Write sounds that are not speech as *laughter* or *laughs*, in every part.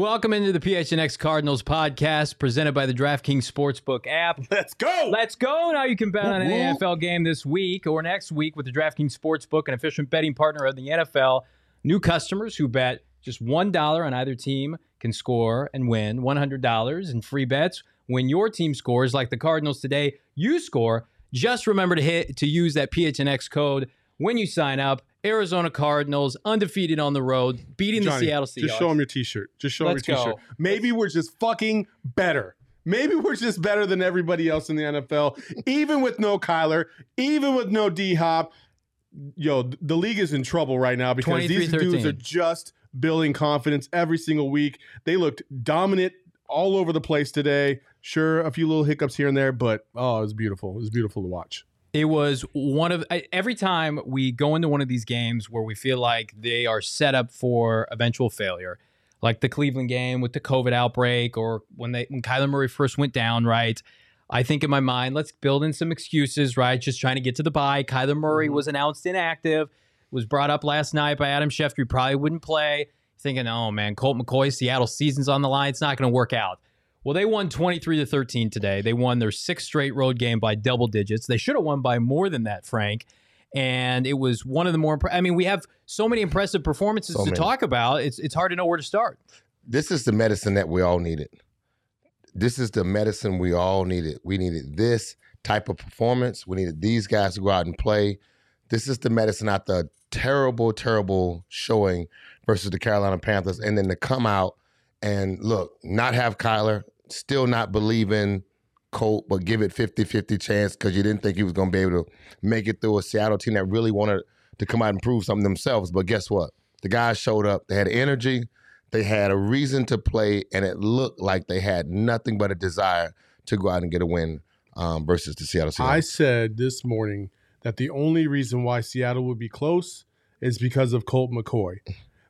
Welcome into the PHNX Cardinals podcast presented by the DraftKings Sportsbook app. Let's go. Let's go. Now you can bet on an NFL game this week or next week with the DraftKings Sportsbook, an efficient betting partner of the NFL. New customers who bet just $1 on either team can score and win $100 in free bets. When your team scores, like the Cardinals today, you score. Just remember to hit to use that PHNX code when you sign up. Arizona Cardinals undefeated on the road, beating Johnny, the Seattle Seahawks. Just show them your T-shirt. Just show Let's them your. T-shirt. Go. Maybe we're just fucking better. Maybe we're just better than everybody else in the NFL, even with no Kyler, even with no D Hop. Yo, the league is in trouble right now because these 23-13. dudes are just building confidence every single week. They looked dominant all over the place today. Sure, a few little hiccups here and there, but oh, it was beautiful. It was beautiful to watch. It was one of every time we go into one of these games where we feel like they are set up for eventual failure, like the Cleveland game with the COVID outbreak, or when they when Kyler Murray first went down. Right, I think in my mind, let's build in some excuses. Right, just trying to get to the bye. Kyler Murray mm-hmm. was announced inactive. Was brought up last night by Adam Schefter. He probably wouldn't play. Thinking, oh man, Colt McCoy, Seattle season's on the line. It's not going to work out. Well, they won 23 to 13 today. They won their sixth straight road game by double digits. They should have won by more than that, Frank. And it was one of the more. I mean, we have so many impressive performances So to many. talk about. It's it's hard to know where to start. this is the medicine that we all needed. This is the medicine we all needed. We needed this type of performance. We needed these guys to go out and play. This is the medicine after a terrible, terrible showing versus the Carolina Panthers. And then to come out and look, not have Kyler, still not believe in Colt, but give it 50 50 chance because you didn't think he was going to be able to make it through a Seattle team that really wanted to come out and prove something themselves. But guess what? The guys showed up. They had energy. They had a reason to play, and it looked like they had nothing but a desire to go out and get a win um, versus the Seattle Seahawks. I said this morning that the only reason why Seattle would be close is because of Colt McCoy.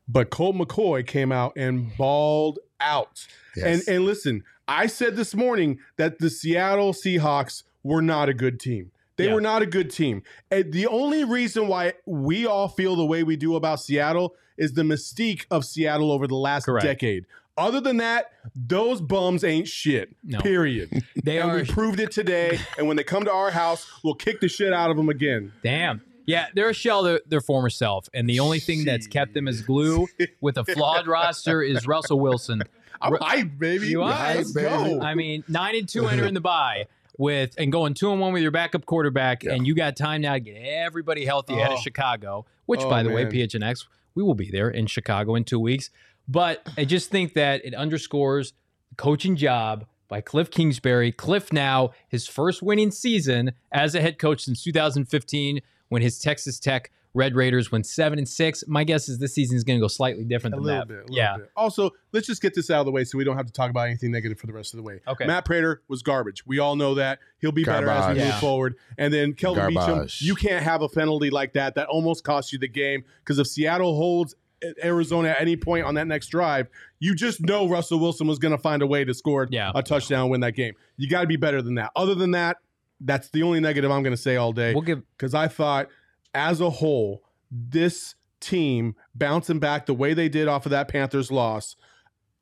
But Colt McCoy came out and balled out. Yes. And and listen, I said this morning that the Seattle Seahawks were not a good team. They Yeah. were not a good team. And the only reason why we all feel the way we do about Seattle is the mystique of Seattle over the last Correct. decade. Other than that, those bums ain't shit. No. Period. *laughs* They and are we proved it today. *laughs* And when they come to our house, we'll kick the shit out of them again. damn. Yeah, they're a shell of their, their former self, and the only thing that's kept them as glue *laughs* with a flawed roster is Russell Wilson. *laughs* I'm hyped, baby. You are? Let's Hype, go. baby. I mean, nine and two entering the bye with and going two and one with your backup quarterback, and you got time now to get everybody healthy ahead of Oh. Chicago. Which, Oh, by the way. PHNX, we will be there in Chicago in two weeks. But I just think that it underscores the coaching job by Cliff Kingsbury. Cliff now his first winning season as a head coach since 2015 when his Texas Tech Red Raiders went seven and six. My guess is this season is going to go slightly different a than little that. bit. A little yeah. bit. Also, let's just get this out of the way so we don't have to talk about anything negative for the rest of the way. Okay. Matt Prater was garbage. We all know that. He'll be better as we Garbage. move forward. And then Kelvin Garbage. Beachum, you can't have a penalty like that. That almost cost you the game. Because if Seattle holds Arizona at any point on that next drive, you just know Russell Wilson was going to find a way to score Yeah. a touchdown, win that game. You got to be better than that. Other than that, that's the only negative I'm going to say all day. We'll give because I thought, as a whole, this team bouncing back the way they did off of that Panthers loss,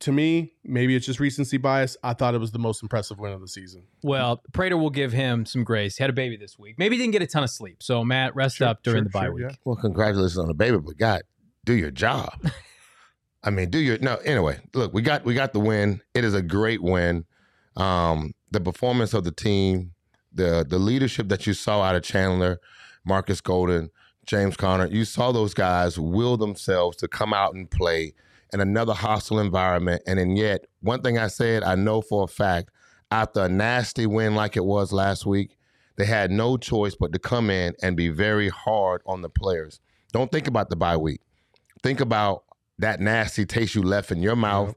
to me, maybe it's just recency bias. I thought it was the most impressive win of the season. Well, Prater will give him some grace. He had a baby this week. Maybe he didn't get a ton of sleep. So Matt, rest Sure, up during sure, the bye sure, week. yeah. Well, congratulations on the baby, but God, do your job. *laughs* I mean, do your no. Anyway, look, we got we got the win. It is a great win. Um, the performance of the team, the the leadership that you saw out of Chandler, Marcus Golden, James Conner, you saw those guys will themselves to come out and play in another hostile environment. And then yet, one thing I said, I know for a fact, after a nasty win like it was last week, they had no choice but to come in and be very hard on the players. Don't think about the bye week. Think about that nasty taste you left in your mouth,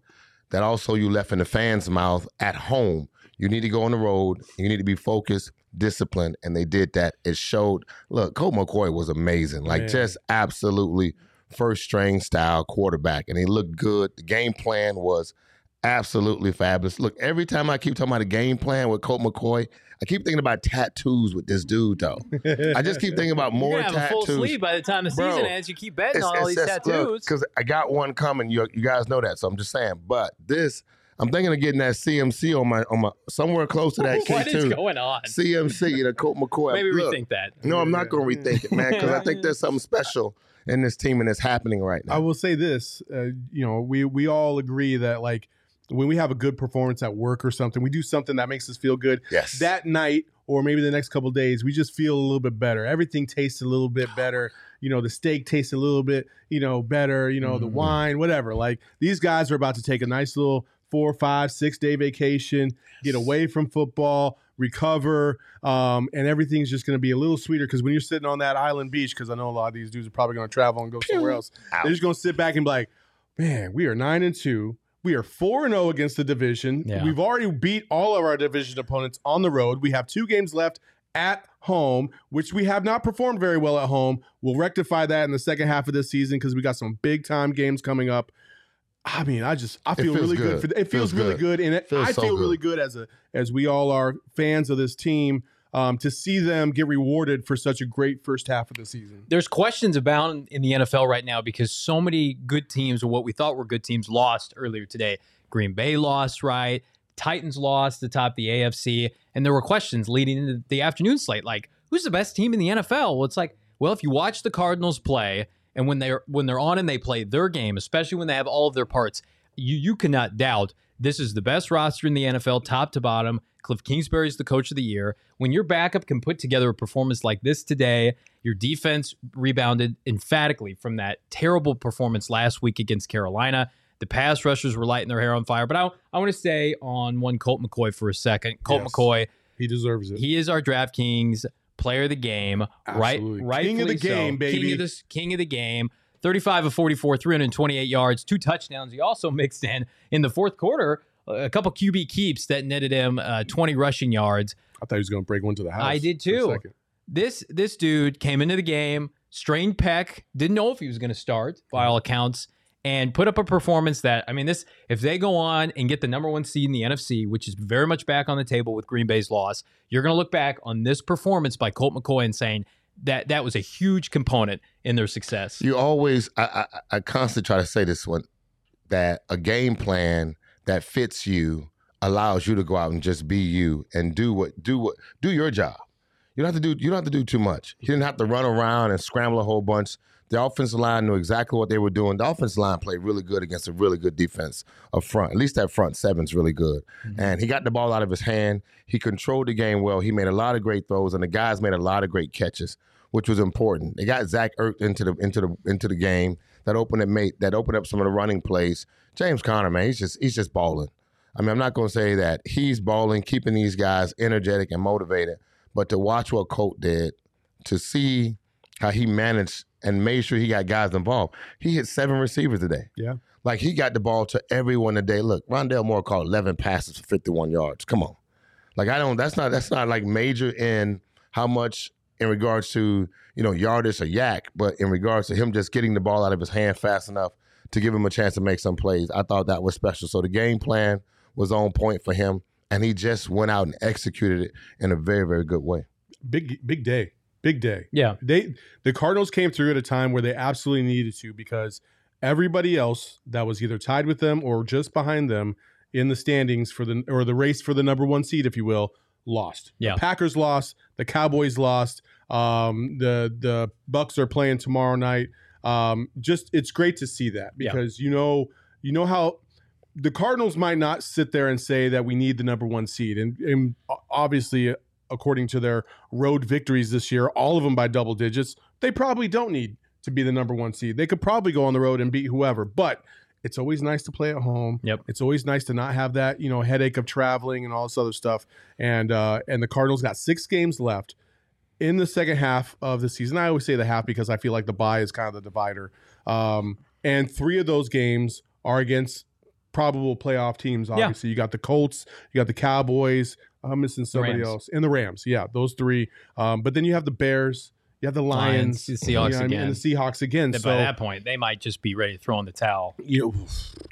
that also you left in the fans' mouth at home. You need to go on the road. You need to be focused, disciplined, and they did that. It showed. Look, Colt McCoy was amazing. Like Man. just absolutely first string style quarterback, and he looked good. The game plan was absolutely fabulous. Look, every time I keep talking about a game plan with Colt McCoy, I keep thinking about tattoos with this dude, though. I just keep thinking about *laughs* more You're gonna have a full tattoos. sleeve by the time the Bro, season ends. You keep betting on all these tattoos. Because I got one coming. You you guys know that, so I'm just saying. But this, I'm thinking of getting that CMC on my on my somewhere close to that *laughs* what is K2. going on? CMC, the Colt McCoy. Maybe Look, rethink that. No, I'm not going to rethink it, man, because I think there's something special in this team and it's happening right now. I will say this, uh, you know, we we all agree that like when we have a good performance at work or something, we do something that makes us feel good. Yes. That night or maybe the next couple of days, we just feel a little bit better. Everything tastes a little bit better. You know, the steak tastes a little bit, you know, better. You know, the Mhm. wine, whatever. Like these guys are about to take a nice little four, five, six day vacation, get away from football, recover, um, and everything's just going to be a little sweeter. Because when you're sitting on that island beach, because I know a lot of these dudes are probably going to travel and go somewhere else, Out. they're just going to sit back and be like, "Man, we are nine and two. We are four and zero against the division. Yeah. We've already beat all of our division opponents on the road. We have two games left at home, which we have not performed very well at home. We'll rectify that in the second half of this season because we got some big time games coming up. I mean, I just I feel really good. good. for, it feels, Feels really good. good, and it, Feels I so feel good. really good as a as we all are fans of this team um, to see them get rewarded for such a great first half of the season. There's questions abound in the NFL right now because so many good teams, or what we thought were good teams, lost earlier today. Green Bay lost, right? Titans lost to top the AFC, and there were questions leading into the afternoon slate, like who's the best team in the NFL? Well, it's like, well, if you watch the Cardinals play, and when they're when they're on and they play their game, especially when they have all of their parts, you you cannot doubt this is the best roster in the NFL, top to bottom. Cliff Kingsbury is the coach of the year. When your backup can put together a performance like this today, your defense rebounded emphatically from that terrible performance last week against Carolina. The pass rushers were lighting their hair on fire. But I, I want to stay on one Colt McCoy for a second. Colt Yes. McCoy, He deserves it. he is our DraftKings player of the game. Absolutely. Right, King of the rightfully so. game, baby. King of the king of the game. 35 of 44, 328 yards, two touchdowns. He also *laughs* mixed in in the fourth quarter a couple QB keeps that netted him uh, 20 rushing yards. I thought he was going to break one to the house. I did too. This this dude came into the game, strained pec, didn't know if he was going to start by all accounts, and put up a performance that I mean, this if they go on and get the number one seed in the NFC, which is very much back on the table with Green Bay's loss, you're going to look back on this performance by Colt McCoy and saying that that was a huge component in their success. You always, I, I, I constantly try to say this one that a game plan that fits you allows you to go out and just be you and do what do what do your job. You don't have to do you don't have to do too much. You didn't have to run around and scramble a whole bunch. The offensive line knew exactly what they were doing. The offensive line played really good against a really good defense up front. At least that front seven's really good. Mm-hmm. And he got the ball out of his hand. He controlled the game well. He made a lot of great throws, and the guys made a lot of great catches, which was important. They got Zach Ertz into the into the into the game that opened it made that opened up some of the running plays. James Conner, man, he's just he's just balling. I mean, I'm not going to say that he's balling, keeping these guys energetic and motivated, but to watch what Colt did, to see how he managed and made sure he got guys involved. He hit seven receivers today. Yeah. Like he got the ball to everyone today. Look, Rondale Moore caught 11 passes for 51 yards. Come on. Like I don't. That's not. That's not like major in how much in regards to you know yardage or yak, but in regards to him just getting the ball out of his hand fast enough to give him a chance to make some plays. I thought that was special. So the game plan was on point for him, and he just went out and executed it in a very very good way. Big big day. Big day. Yeah. They the Cardinals came through at a time where they absolutely needed to because Everybody else that was either tied with them or just behind them in the standings for the or the race for the number one seed, if you will, lost. Yeah. The Packers lost. The Cowboys lost. Um, the the Bucks are playing tomorrow night. Um, just it's great to see that Yeah. because you know you know how the Cardinals might not sit there and say that we need the number one seed, and, and obviously, according to their road victories this year, all of them by double digits, they probably don't need to be the number one seed. They could probably go on the road and beat whoever, but it's always nice to play at home. Yep. It's always nice to not have that you know headache of traveling and all this other stuff. And uh, and the Cardinals got six games left in the second half of the season. I always say the half because I feel like the bye is kind of the divider. Um, and three of those games are against probable playoff teams. Yeah. Obviously, you got the Colts, you got the Cowboys. I'm missing somebody Rams. else, and the Rams. Yeah, those three. Um, but then you have the Bears. You have the Lions, Lions, the Seahawks you know what I mean, again. and the Seahawks again. That So by that point, they might just be ready to throw in the towel. you know,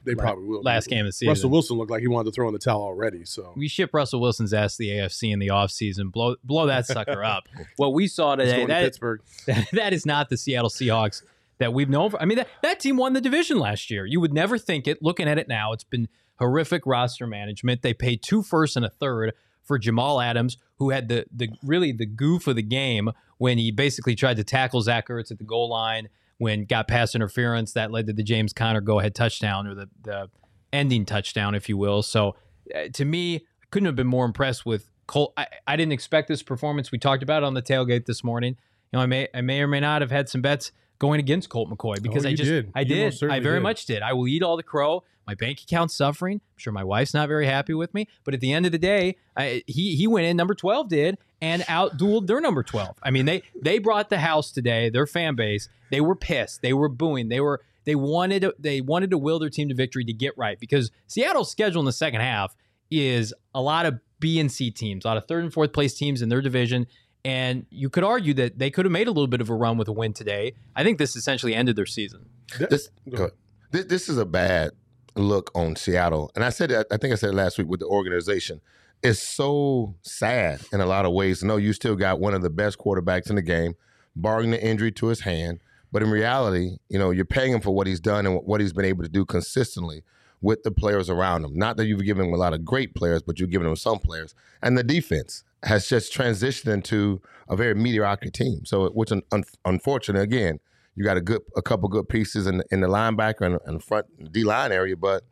they probably will. Last game of the season. Russell Wilson looked like he wanted to throw in the towel already. So We ship Russell Wilson's ass to the AFC in the offseason. Blow blow that sucker up. *laughs* What we saw he's today, going to Pittsburgh. *laughs* that, that is not the Seattle Seahawks that we've known. For. I mean, that, that team won the division last year. You would never think it. Looking at it now, it's been horrific roster management. They paid two firsts and a third for Jamal Adams, who had the the really the goof of the game when he basically tried to tackle Zach Ertz at the goal line when got pass interference that led to the James Conner go ahead touchdown or the the ending touchdown, if you will. So uh, to me, I couldn't have been more impressed with Colt. I, I didn't expect this performance. We talked about it on the tailgate this morning. You know, I may I may or may not have had some bets going against Colt McCoy because oh, I Oh, you just did. I did I very did. much did. I will eat all the crow. My bank account's suffering. I'm sure my wife's not very happy with me. But at the end of the day, I, he he went in number twelve did and outdueled their number twelve. I mean they they brought the house today. Their fan base they were pissed. They were booing. They were they wanted they wanted to will their team to victory to get right because Seattle's schedule in the second half is a lot of B and C teams, a lot of third and fourth place teams in their division. And you could argue that they could have made a little bit of a run with a win today. I think this essentially ended their season. This, Go go ahead. This, this is a bad look on Seattle, and I said I think I said it last week with the organization. It's so sad in a lot of ways. No, you still got one of the best quarterbacks in the game, barring the injury to his hand. But in reality, you know, you're paying him for what he's done and what he's been able to do consistently with the players around him. Not that you've given him a lot of great players, but you've given him some players. And the defense has just transitioned into a very mediocre team. So, which un- un- unfortunate again, you got a good, a couple good pieces in the, in the linebacker and, and front D line area, but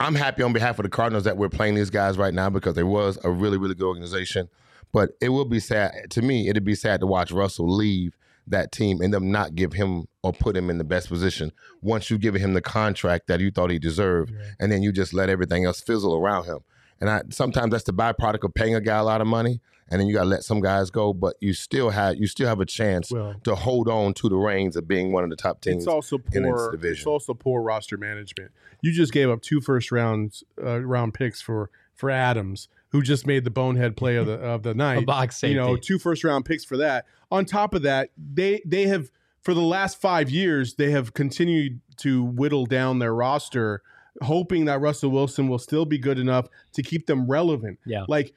I'm happy on behalf of the Cardinals that we're playing these guys right now because there was a really, really good organization. But it will be sad to me. It'd be sad to watch Russell leave that team and them not give him or put him in the best position once you've given him the contract that you thought he deserved, and then you just let everything else fizzle around him. And I sometimes that's the byproduct of paying a guy a lot of money, and then you got to let some guys go, but you still have you still have a chance Well- to hold on to the reins of being one of the top teams. It's also in its poor. It's also poor roster management. You just gave up two first rounds uh, round picks for for Adams, who just made the bonehead play of the of the *laughs* night. A night. box safety. You know, two first round picks for that. On top of that, they they have for the last five years they have continued to whittle down their roster, hoping that Russell Wilson will still be good enough to keep them relevant. Yeah. Like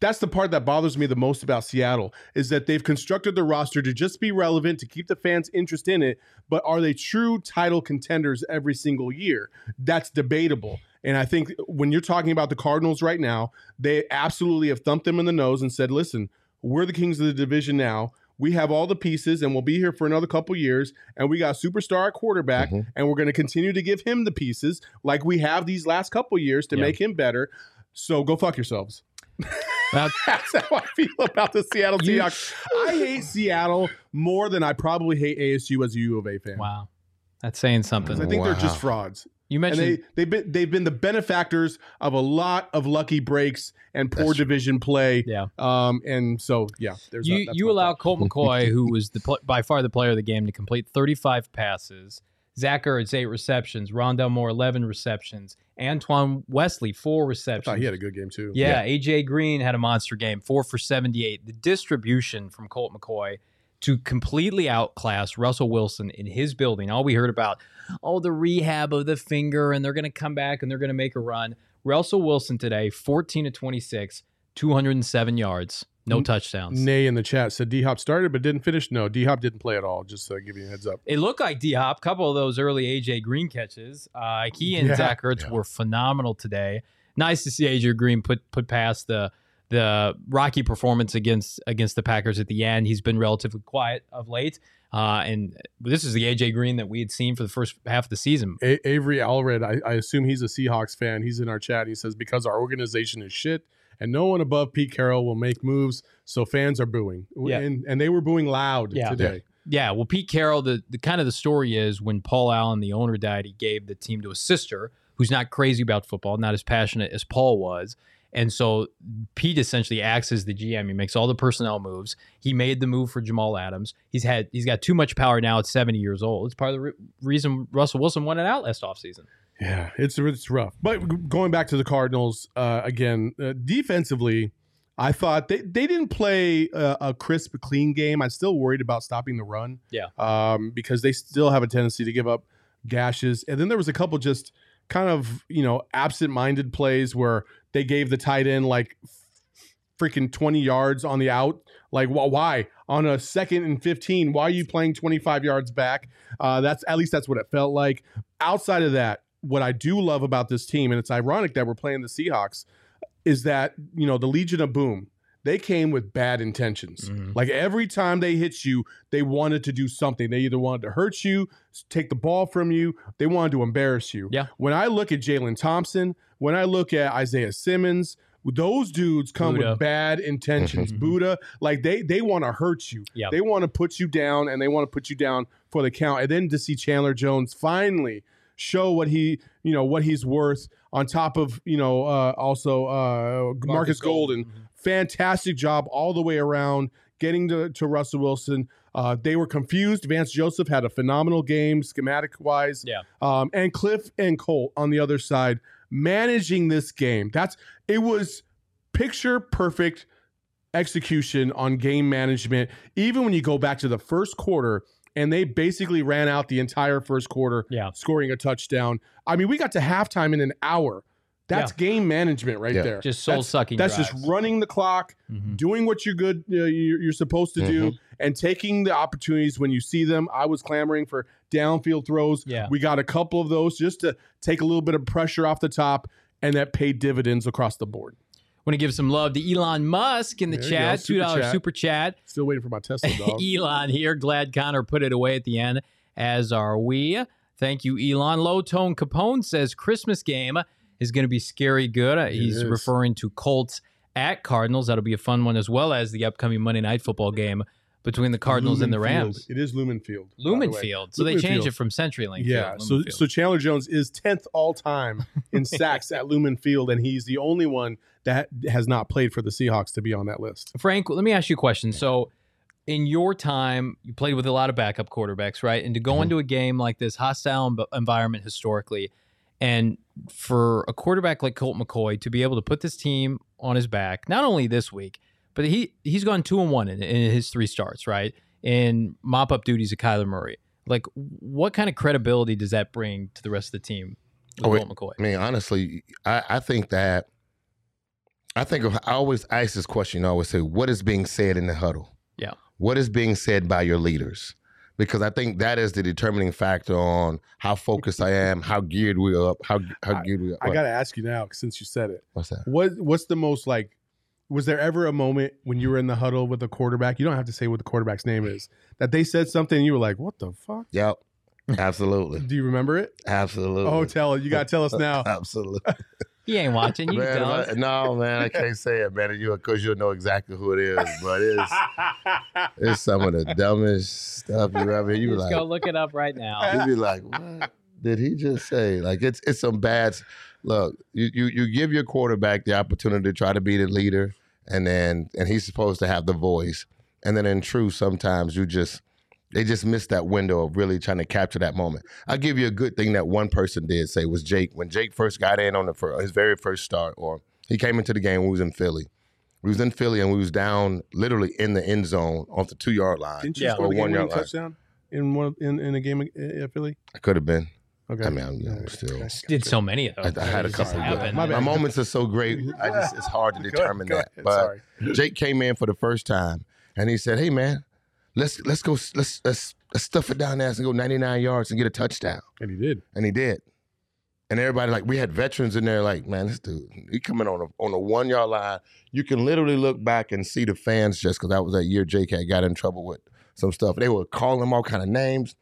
that's the part that bothers me the most about Seattle is that they've constructed the roster to just be relevant to keep the fans' interest in it, but are they true title contenders every single year? That's debatable. And I think when you're talking about the Cardinals right now, they absolutely have thumped them in the nose and said, "Listen, we're the kings of the division now. We have all the pieces and we'll be here for another couple years and we got superstar quarterback Mhm. and we're going to continue to give him the pieces like we have these last couple years to Yeah. make him better. So go fuck yourselves." Well, *laughs* That's how I feel about the Seattle Seahawks. I hate Seattle more than I probably hate ASU as a U of A fan. wow. That's saying something. I think they're just frauds. You And mentioned they, they've been they've been the benefactors of a lot of lucky breaks and poor division play. Yeah. Um and so yeah, there's you that, you allow thought. Colt *laughs* McCoy, who was the pl- by far the player of the game, to complete 35 passes. Zach Ertz eight receptions, Rondale Moore 11 receptions, Antoine Wesley four I receptions. thought he had a good game too. yeah, AJ Green had a monster game, four for 78. The distribution from Colt McCoy to completely outclass Russell Wilson in his building. All we heard about, oh, the rehab of the finger, and they're going to come back and they're going to make a run. Russell Wilson today, 14 to 26, 207 yards, no touchdowns. Nay in the chat said D Hop started but didn't finish. No, D Hop didn't play at all. Just to give you a heads up. It looked like D Hop. couple of those early AJ Green catches. Uh, he and Yeah. Zach Ertz Yeah. were phenomenal today. Nice to see AJ Green put put past the the rocky performance against against the Packers at the end. He's been relatively quiet of late. Uh, and this is the AJ Green that we had seen for the first half of the season. A- Avery Allred, I, I assume he's a Seahawks fan. He's in our chat. He says because our organization is shit and no one above Pete Carroll will make moves, so fans are booing. Yeah. And and they were booing loud Yeah. today. Yeah, well, Pete Carroll, the, the kind of the story is when Paul Allen, the owner, died, he gave the team to his sister, who's not crazy about football, not as passionate as Paul was. And so Pete essentially acts as the GM. He makes all the personnel moves. He made the move for Jamal Adams. He's had he's got too much power now at 70 years old. It's part of the re- reason Russell Wilson won it out last offseason. Yeah, it's it's rough. But going back to the Cardinals uh, again, uh, defensively, I thought they, they didn't play a, a crisp, clean game. I'm still worried about stopping the run. Yeah. um, because they still have a tendency to give up gashes. And then there was a couple just kind of you know absent-minded plays where they gave the tight end like freaking 20 yards on the out. Like, wh- why on a second and 15? Why are you playing 25 yards back? Uh, that's at least that's what it felt like. Outside of that, what I do love about this team, and it's ironic that we're playing the Seahawks, is that you know the Legion of Boom. They came with bad intentions. Mhm. Like every time they hit you, they wanted to do something. They either wanted to hurt you, take the ball from you, they wanted to embarrass you. Yeah. When I look at Jalen Thompson, when I look at Isaiah Simmons, those dudes come Buddha. with bad intentions. *laughs* Buddha, like they they want to hurt you. Yeah. They want to put you down and they want to put you down for the count. And then to see Chandler Jones finally show what he, you know, what he's worth on top of, you know, uh, also uh, Marcus, Golden. Fantastic job all the way around getting to, to Russell Wilson. Uh, they were confused. Vance Joseph had a phenomenal game, schematic wise. Yeah. Um, and Cliff and Colt on the other side managing this game. That's it was picture perfect execution on game management. Even when you go back to the first quarter, and they basically ran out the entire first quarter, Yeah. scoring a touchdown. I mean, we got to halftime in an hour. That's game management right Yeah. there. Just soul sucking. That's just running the clock, Mhm. doing what you're good, uh, you're, you're supposed to do, and taking the opportunities when you see them. I was clamoring for downfield throws. Yeah. We got a couple of those just to take a little bit of pressure off the top, and that paid dividends across the board. Want to give some love to Elon Musk in the There chat. Two dollar super chat. Still waiting for my Tesla *laughs* dog. Elon here. Glad Conner put it away at the end, as are we. Thank you, Elon. Low Tone Capone says Christmas game is going to be scary good. Uh, He's is. referring to Colts at Cardinals. That'll be a fun one, as well as the upcoming Monday Night Football game between the Cardinals and the Lumen Field. Rams. It is Lumen Field. the Lumen. Field. So they Lumen changed Field. it from CenturyLink. Yeah, so Field. so Chandler Jones is tenth all time in *laughs* sacks at Lumen Field, and he's the only one that has not played for the Seahawks to be on that list. Frank, let me ask you a question. So, in your time, you played with a lot of backup quarterbacks, right? And to go Mhm. into a game like this, hostile env- environment historically, and for a quarterback like Colt McCoy to be able to put this team on his back, not only this week, but he he's gone two and one in, in his three starts, right? In mop up duties of Kyler Murray. Like, what kind of credibility does that bring to the rest of the team? With Oh, it- Colt McCoy. I mean, honestly, I, I think that I think of, I always ask this question. I always say, "What is being said in the huddle? Yeah. What is being said by your leaders?" Because I think that is the determining factor on how focused I am, how geared we are up, how how I- geared we are. I got to ask you now, since you said it, What's that? what what's the most like? Was there ever a moment when you were in the huddle with the quarterback? You don't have to say what the quarterback's name is. That they said something, and you were like, "What the fuck?" Yep. Absolutely. Do you remember it? Absolutely. Oh, tell it. You got to tell us *laughs* now. Absolutely. He ain't watching. You Man, tell I- no, man, I can't say it, man. You because you'll know exactly who it is, but it's *laughs* it's some of the dumbest stuff you ever. You be Just like, go look it up right now. you be like, what did he just say? Like it's it's some bad. Look, you you you give your quarterback the opportunity to try to be the leader, and then and he's supposed to have the voice, and then in truth, sometimes you just they just miss that window of really trying to capture that moment. I'll give you a good thing that one person did say was Jake when Jake first got in on the fir- his very first start, or he came into the game when we was in Philly. We was in Philly and we was down literally in the end zone off the two yard line. Didn't you Yeah. score Or the one game-winning yard line. touchdown in one in, in a game at Philly? I could have been. Okay. I mean, I'm, you know, still. Did so many of I, those. I had a It just couple. happened. My My, moments are so great. *laughs* I just it's hard to Go ahead, determine that. But Sorry. Jake came in for the first time, and he said, "Hey, man, let's let's go let's let's let's stuff it down there and go 99 yards and get a touchdown." And he did. And he did. And everybody like we had veterans in there like, man, this dude, he coming on a on a one yard line. You can literally look back and see the fans just because that was that year Jake had got in trouble with some stuff. They were calling him all kind of names.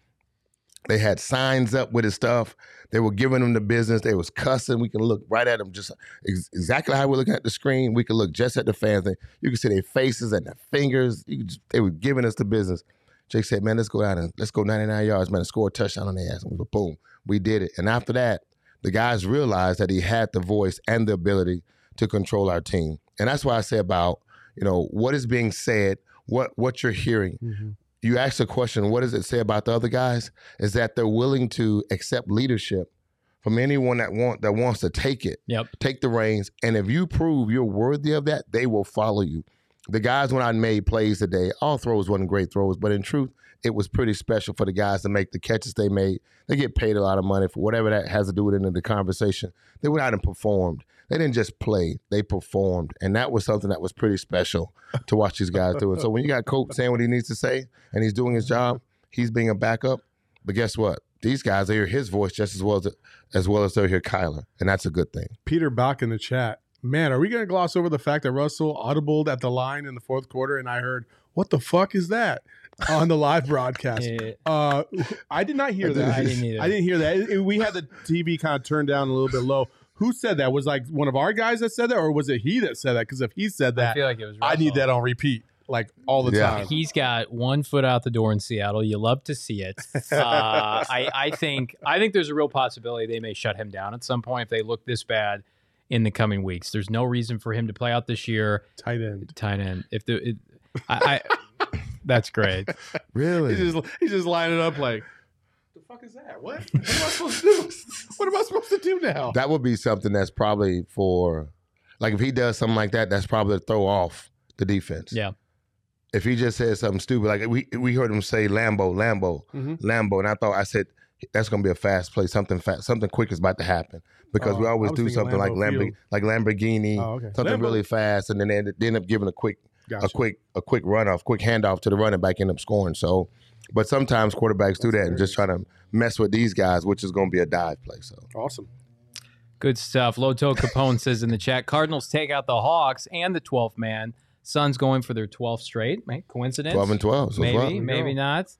They had signs up with his stuff. They were giving him the business. They was cussing. We can look right at them, just ex- exactly how we're looking at the screen. We could look just at the fans. They- You could see their faces and their fingers. Just, they were giving us the business. Jake said, "Man, let's go out and let's go 99 yards, man, and score a touchdown on their ass." And we go, boom, we did it. And after that, the guys realized that he had the voice and the ability to control our team. And that's why I say about you know what is being said, what what you're hearing Mm-hmm. You ask the question, what does it say about the other guys? Is that they're willing to accept leadership from anyone that want that wants to take it, Yep. take the reins, and if you prove you're worthy of that, they will follow you. The guys when I made plays today, all throws wasn't great throws, but in truth, it was pretty special for the guys to make the catches they made. They get paid a lot of money for whatever that has to do with it in the conversation. They went out and performed. They didn't just play; they performed, and that was something that was pretty special to watch these guys do. And so when you got Coach saying what he needs to say and he's doing his job, he's being a backup. But guess what? These guys they hear his voice just as well as as well as they hear Kyler, and that's a good thing. Peter Bach in the chat. Man, are we going to gloss over the fact that Russell audibled at the line in the fourth quarter and I heard, what the fuck is that on the live broadcast? *laughs* Yeah. Uh, I did not hear that. I didn't. I didn't hear that. It- it- we had the TV kind of turned down a little bit low. Who said that? Was like one of our guys that said that, or was it he that said that? Because if he said that, I feel like it was. I need that on repeat, like all the Yeah. time. He's got one foot out the door in Seattle. You love to see it. *laughs* Uh, I, I think I think there's a real possibility they may shut him down at some point if they look this bad in the coming weeks. There's no reason for him to play out this year. Tight end. Tight end. If the it, I, I *laughs* that's great. Really? He's just he's just lining up like, the fuck is that? What? What am I supposed to do? *laughs* What am I supposed to do now? that would be something that's probably for like if he does something like that, that's probably to throw off the defense. Yeah. If he just says something stupid, like we we heard him say Lambo, Lambo, Mhm. Lambo, and I thought I said that's gonna be a fast play. Something fast, something quick is about to happen because Oh, we always do thinking something like Lambeau Lambo, like Lamborghini, Oh, okay. something Lambo. really fast, and then they end, up giving a quick Gotcha. a quick a quick run off, quick handoff to the running back, end up scoring. So, but sometimes quarterbacks do that and just try to mess with these guys, which is going to be a dive play. So, Awesome. Good stuff. Loto Capone says in the chat, Cardinals take out the Hawks and the 12th man. Suns going for their 12th straight. Right? Coincidence? twelve and twelve. So maybe, well. maybe not.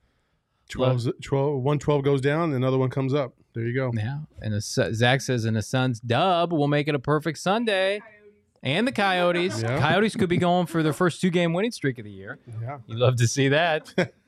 12, 12, one 12 goes down, another one comes up. There you go. Yeah. And the, Su- Zach says, and the Suns dub will make it a perfect Sunday. And the Coyotes. Yeah. Coyotes could be going for their first two game winning streak of the year. Yeah. You love to see that. *laughs*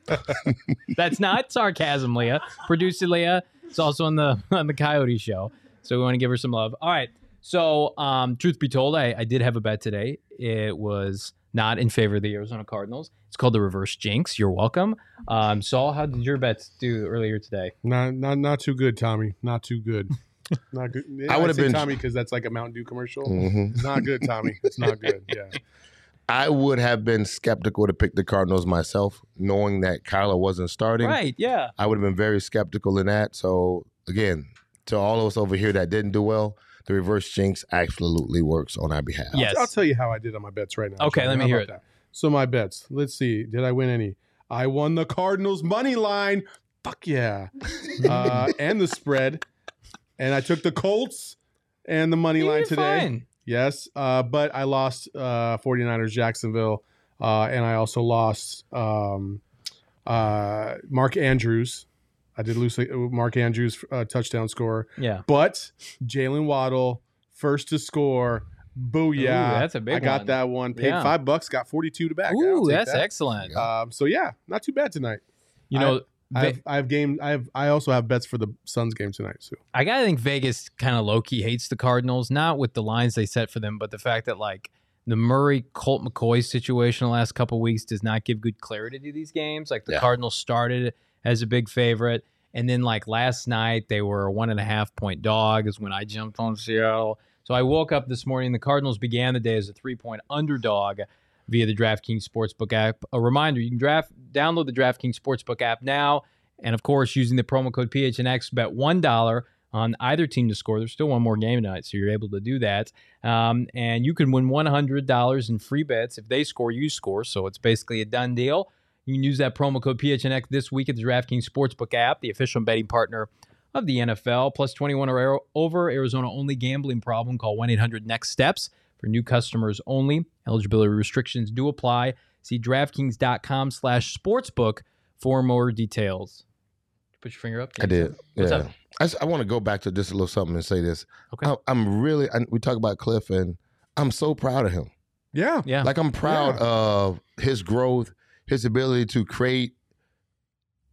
That's not sarcasm, Leah. Producer Leah. It's also on the on the Coyote show. So we want to give her some love. All right. So, um, truth be told, I, I did have a bet today. It was not in favor of the Arizona Cardinals. It's called the reverse jinx. You're welcome. Um, Saul, how did your bets do earlier today? Not not not too good, Tommy. Not too good. *laughs* Not good. I would've say been- Tommy because that's like a Mountain Dew commercial. Mhm. It's not good, Tommy. It's not good. Yeah. I would have been skeptical to pick the Cardinals myself, knowing that Kyler wasn't starting. Right. Yeah. I would have been very skeptical in that. So again, to all of us over here that didn't do well, the reverse jinx absolutely works on our behalf. Yes. I'll tell you how I did on my bets right now. Okay, Johnny. let me How hear it. that? So my bets. Let's see. Did I win any? I won the Cardinals money line. Fuck yeah. *laughs* uh, and the spread. And I took the Colts and the money line You're today. fine. Yes. Uh, but I lost uh 49ers Jacksonville. Uh, and I also lost um, uh, Mark Andrews. I did lose uh, Mark Andrews uh, touchdown score. Yeah. But Jaylen Waddle, first to score. Booyah. Ooh, that's a big I got one. that one. Paid Yeah. five bucks, got 42 to back. Ooh, that's that. excellent. Um, so yeah, not too bad tonight. You know, I Ve- have, I have game. I have. I also have bets for the Suns game tonight. So I gotta think Vegas kind of low key hates the Cardinals, not with the lines they set for them, but the fact that like the Murray Colt McCoy situation the last couple weeks does not give good clarity to these games. Like the Yeah. Cardinals started as a big favorite, and then like last night they were a one and a half point dog is when I jumped on Seattle. So I woke up this morning. The Cardinals began the day as a three point underdog via the DraftKings Sportsbook app. A reminder: you can draft download the DraftKings Sportsbook app now And of course, using the promo code PHNX, bet $1 on either team to score. There's still one more game tonight, so you're able to do that. Um, and you can win $100 in free bets. If they score, you score. So it's basically a done deal. You can use that promo code PHNX this week at the DraftKings Sportsbook app, the official betting partner of the NFL. Plus 21 or over, Arizona only gambling problem. Call 1 800 Next Steps for new customers only. Eligibility restrictions do apply. See DraftKings.com slash sportsbook for more details. Put your finger up. I did. What's yeah. up? I, just- I want to go back to just a little something and say this. Okay. I, I'm really. I, we talk about Cliff, and I'm so proud of him. Yeah. Yeah. Like I'm proud Yeah. of his growth, his ability to create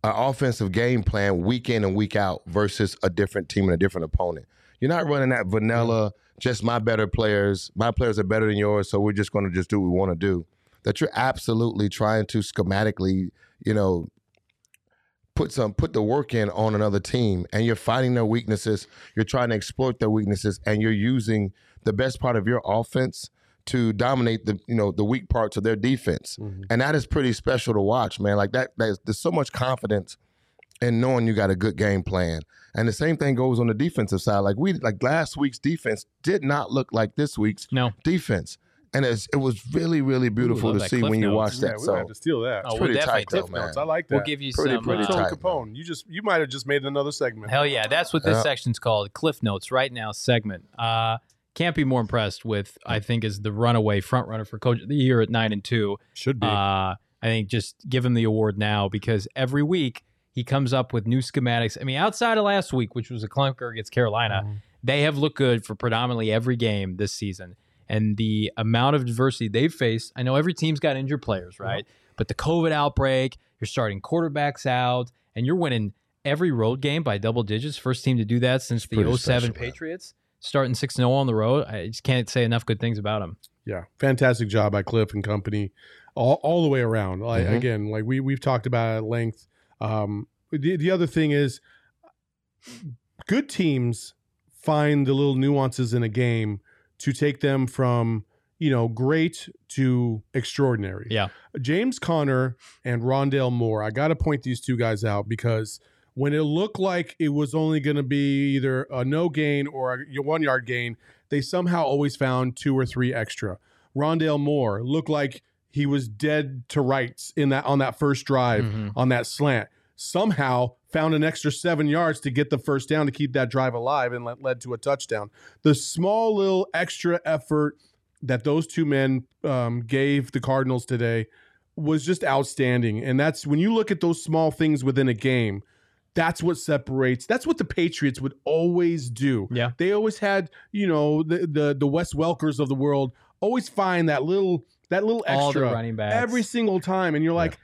an offensive game plan week in and week out versus a different team and a different opponent. You're not running that vanilla, just my better players, my players are better than yours, so we're just going to just do what we want to do. That you're absolutely trying to schematically, you know, put some put the work in on another team and you're fighting their weaknesses, you're trying to exploit their weaknesses and you're using the best part of your offense to dominate the you know the weak parts of their defense. Mm-hmm. And that is pretty special to watch, man. Like that there's, there's so much confidence in knowing you got a good game plan. And the same thing goes on the defensive side. Like we like last week's defense did not look like this week's No. defense. And it's, it was really, really beautiful love to see when you Notes. watch Yeah, that. we'll So have to steal that. Oh, we'll pretty definitely tight though, tip man. I like that. We'll give you Pretty- some. pretty uh, Tone tight, man. Capone. You just you might have just made another segment. Hell yeah, that's what this Yeah. section's called. Cliff Notes right now segment. Uh can't be more impressed with I think is the runaway front runner for coach of the year at nine and two. Should be. Uh I think just give him the award now because every week he comes up with new schematics. I mean, outside of last week, which was a clunker against Carolina, Mm-hmm. they have looked good for predominantly every game this season. And the amount of adversity they've faced, I know every team's got injured players, right? But the COVID outbreak, you're starting quarterbacks out, and you're winning every road game by double digits. First team to do that since the pretty 07 special, man. Patriots, starting 6 0 on the road. I just can't say enough good things about them. Yeah, fantastic job by Cliff and company, all, all the way around. Like Mhm. again, like we we've talked about at length. Um, the the other thing is, good teams find the little nuances in a game to take them from you know great to extraordinary. Yeah. James Conner and Rondale Moore. I got to point these two guys out because when it looked like it was only going to be either a no gain or a one yard gain, they somehow always found two or three extra. Rondell Moore looked like he was dead to rights in that on that first drive Mhm. on that slant. Somehow found an extra seven yards to get the first down to keep that drive alive and led, led to a touchdown. The small little extra effort that those two men um, gave the Cardinals today was just outstanding. And that's when you look at those small things within a game, that's what separates. That's what the Patriots would always do. Yeah. They always had, you know, the the the Wes Welkers of the world always find that little that little All the extra running backs. every single time, and you're like,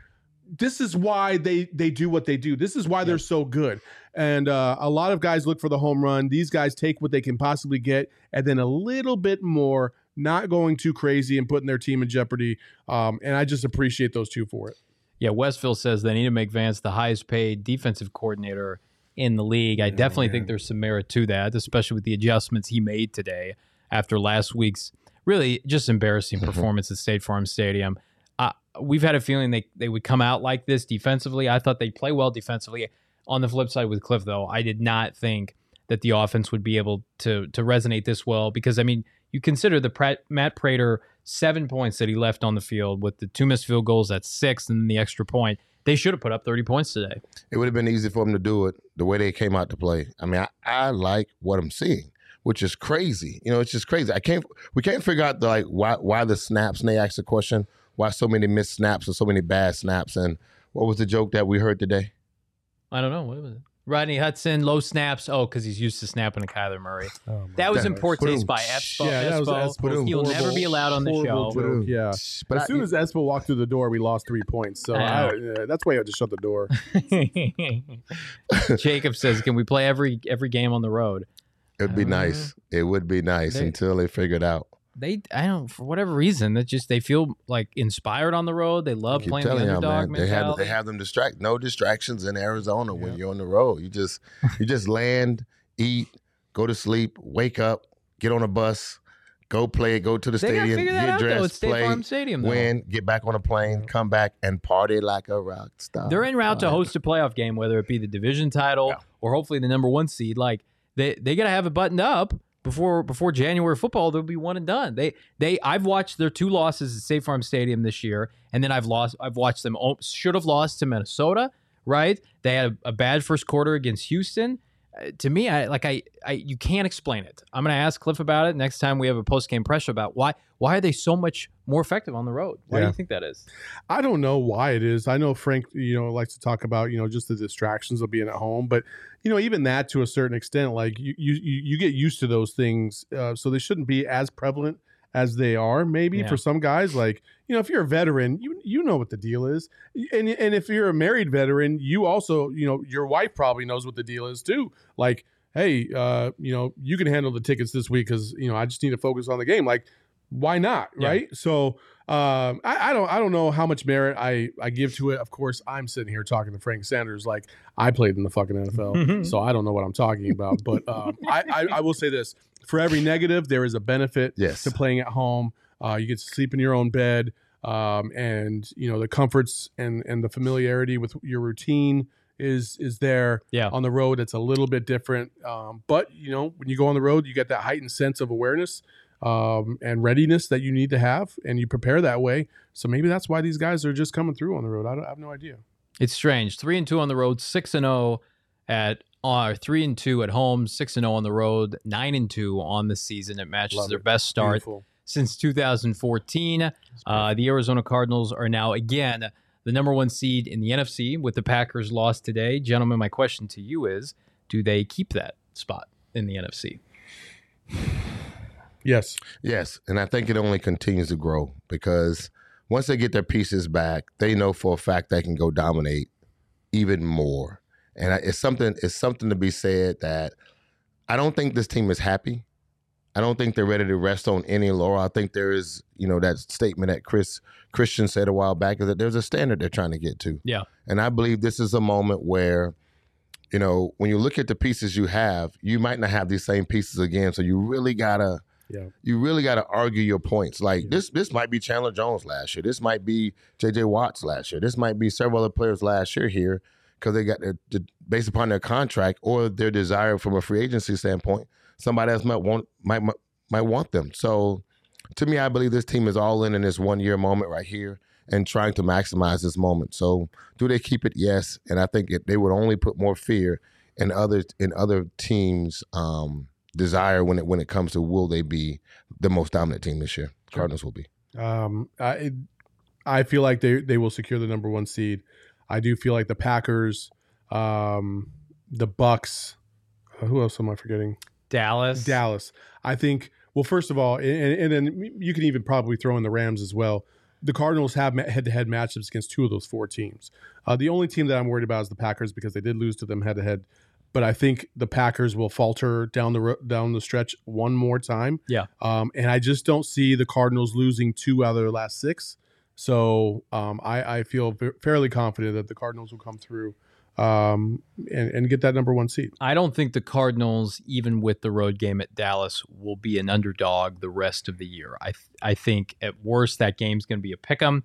this is why they they do what they do. This is why they're so good. And uh, a lot of guys look for the home run. These guys take what they can possibly get, and then a little bit more, not going too crazy and putting their team in jeopardy. Um, and I just appreciate those two for it. Yeah, Westville says they need to make Vance the highest paid defensive coordinator in the league. I definitely think there's some merit to that, especially with the adjustments he made today after last week's really just embarrassing performance at State Farm Stadium. Uh, we've had a feeling they, they would come out like this defensively. I thought they'd play well defensively. On the flip side with Cliff, though, I did not think that the offense would be able to to resonate this well because I mean, you consider the Pratt, Matt Prater seven points that he left on the field with the two missed field goals at six and the extra point. They should have put up 30 points today. it would have been easy for them to do it the way they came out to play. I mean, I, I like what I'm seeing, which is crazy. You know, it's just crazy. I can't. We can't figure out the, like why why the snaps. And they asked the question why so many missed snaps and so many bad snaps. And what was the joke that we heard today? I don't know. What was it? Rodney Hudson, low snaps. Oh, because he's used to snapping to Kyler Murray. *laughs* Oh, that was in poor taste by Espo. Yeah, that was Espo. Espo's He'll horrible- never be allowed on the show. joke, Yeah. But as I- soon as Espo walked through the door, we lost three points. So *laughs* I I, yeah, that's why you had to shut the door. *laughs* Jacob says, "Can we play every every game on the road?" It would be Uh, nice. It would be nice they- until they figure it out. They, I don't, for whatever reason, that just they feel like inspired on the road. They love playing the underdog man. They have they have them distract. No distractions in Arizona when you're on the road. You just you just land, eat, go to sleep, wake up, get on a bus, Go play, go to the They stadium, get dressed, play, Farm Stadium, win, get back on a plane, come back and party like a rock star. They're en route to host a playoff game, whether it be the division title or hopefully the number one seed. Like they they got to have it buttoned up before before January football. They'll be one and done. They they I've watched their two losses at State Farm Stadium this year, and then I've lost. I've watched them should have lost to Minnesota. Right? They had a, a bad first quarter against Houston. Uh, to me, I like I, I you can't explain it. I'm to ask Cliff about it next time we have a post game pressure about why why are they so much more effective on the road? Why do you think that is? I don't know why it is. I know Frank, you know, likes to talk about, you know, just the distractions of being at home, but you know, even that to a certain extent, like you you you you get used to those things, uh, so they shouldn't be as prevalent as they are. Maybe Yeah. for some guys, like you know, if you're a veteran, you you know what the deal is, and and if you're a married veteran, you also, you know, your wife probably knows what the deal is too. Like, hey, uh, you know, you can handle the tickets this week because you know I just need to focus on the game. Like, why not, Yeah. right? So um, I, I don't I don't know how much merit I I give to it. Of course, I'm sitting here talking to Frank Sanders like I played in the fucking NFL, so I don't know what I'm talking about. *laughs* But um, I, I I will say this: for every negative, there is a benefit Yes. to playing at home. Uh, you get to sleep in your own bed, um, and you know the comforts and and the familiarity with your routine is is there. Yeah. On the road, it's a little bit different, um, but you know when you go on the road, you get that heightened sense of awareness um, and readiness that you need to have, and you prepare that way. So maybe that's why these guys are just coming through on the road. I, don't, I have no idea. It's strange. Three and two on the road, six and zero at or three and two at home, six and zero on the road, nine and two on the season. It matches Love their it. best start Beautiful. since 2014. Uh, the Arizona Cardinals are now again the number one seed in the NFC with the Packers lost today. Gentlemen, my question to you is: Do they keep that spot in the NFC? Yes. Yes, and I think it only continues to grow because once they get their pieces back, they know for a fact they can go dominate even more. And it's something it's something to be said that I don't think this team is happy. I don't think they're ready to rest on any laurel. I think there is, you know, that statement that Chris Christian said a while back is that there's a standard they're trying to get to. Yeah. And I believe this is a moment where, you know, when you look at the pieces you have, you might not have these same pieces again. So you really gotta Yeah. you really got to argue your points. Like this, this might be Chandler Jones last year. This might be J.J. Watts last year. This might be several other players last year here because they got their, the, based upon their contract or their desire from a free agency standpoint. Somebody else might want might might, might want them. So, to me, I believe this team is all in in this one year moment right here and trying to maximize this moment. So, do they keep it? Yes, and I think it, they would only put more fear in other in other teams' um, desire when it when it comes to will they be the most dominant team this year? Cardinals will be. Um, I I feel like they they will secure the number one seed. I do feel like the Packers, um, the Bucks. uh, who else am I forgetting? Dallas. Dallas. I think. Well, first of all, and, and then you can even probably throw in the Rams as well. The Cardinals have head to head matchups against two of those four teams. Uh, the only team that I'm worried about is the Packers because they did lose to them head to head. But I think the Packers will falter down the down the stretch one more time. Yeah. Um, and I just don't see the Cardinals losing two out of their last six. So um, I, I feel fa- fairly confident that the Cardinals will come through um, and, and get that number one seed. I don't think the Cardinals, even with the road game at Dallas, will be an underdog the rest of the year. I th- I think at worst that game's going to be a pick 'em.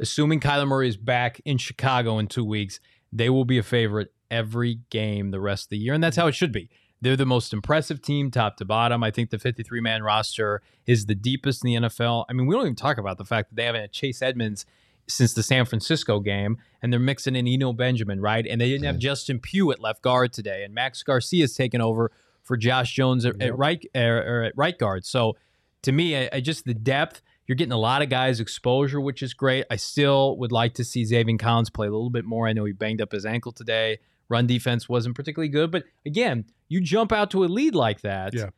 Assuming Kyler Murray is back in Chicago in two weeks, they will be a favorite every game the rest of the year, and that's mm-hmm. how it should be. They're the most impressive team, top to bottom. I think the 53 man roster is the deepest in the NFL. I mean, we don't even talk about the fact that they haven't had Chase Edmonds since the San Francisco game, and they're mixing in Eno Benjamin, right? And they didn't have Justin Pugh at left guard today, and Max Garcia's taken over for Josh Jones at, at right or, or at right guard. So, to me, I, I just the depth. You're getting a lot of guys exposure, which is great. I still would like to see Zaven Collins play a little bit more. I know he banged up his ankle today. Run defense wasn't particularly good, but again, you jump out to a lead like that. Yeah.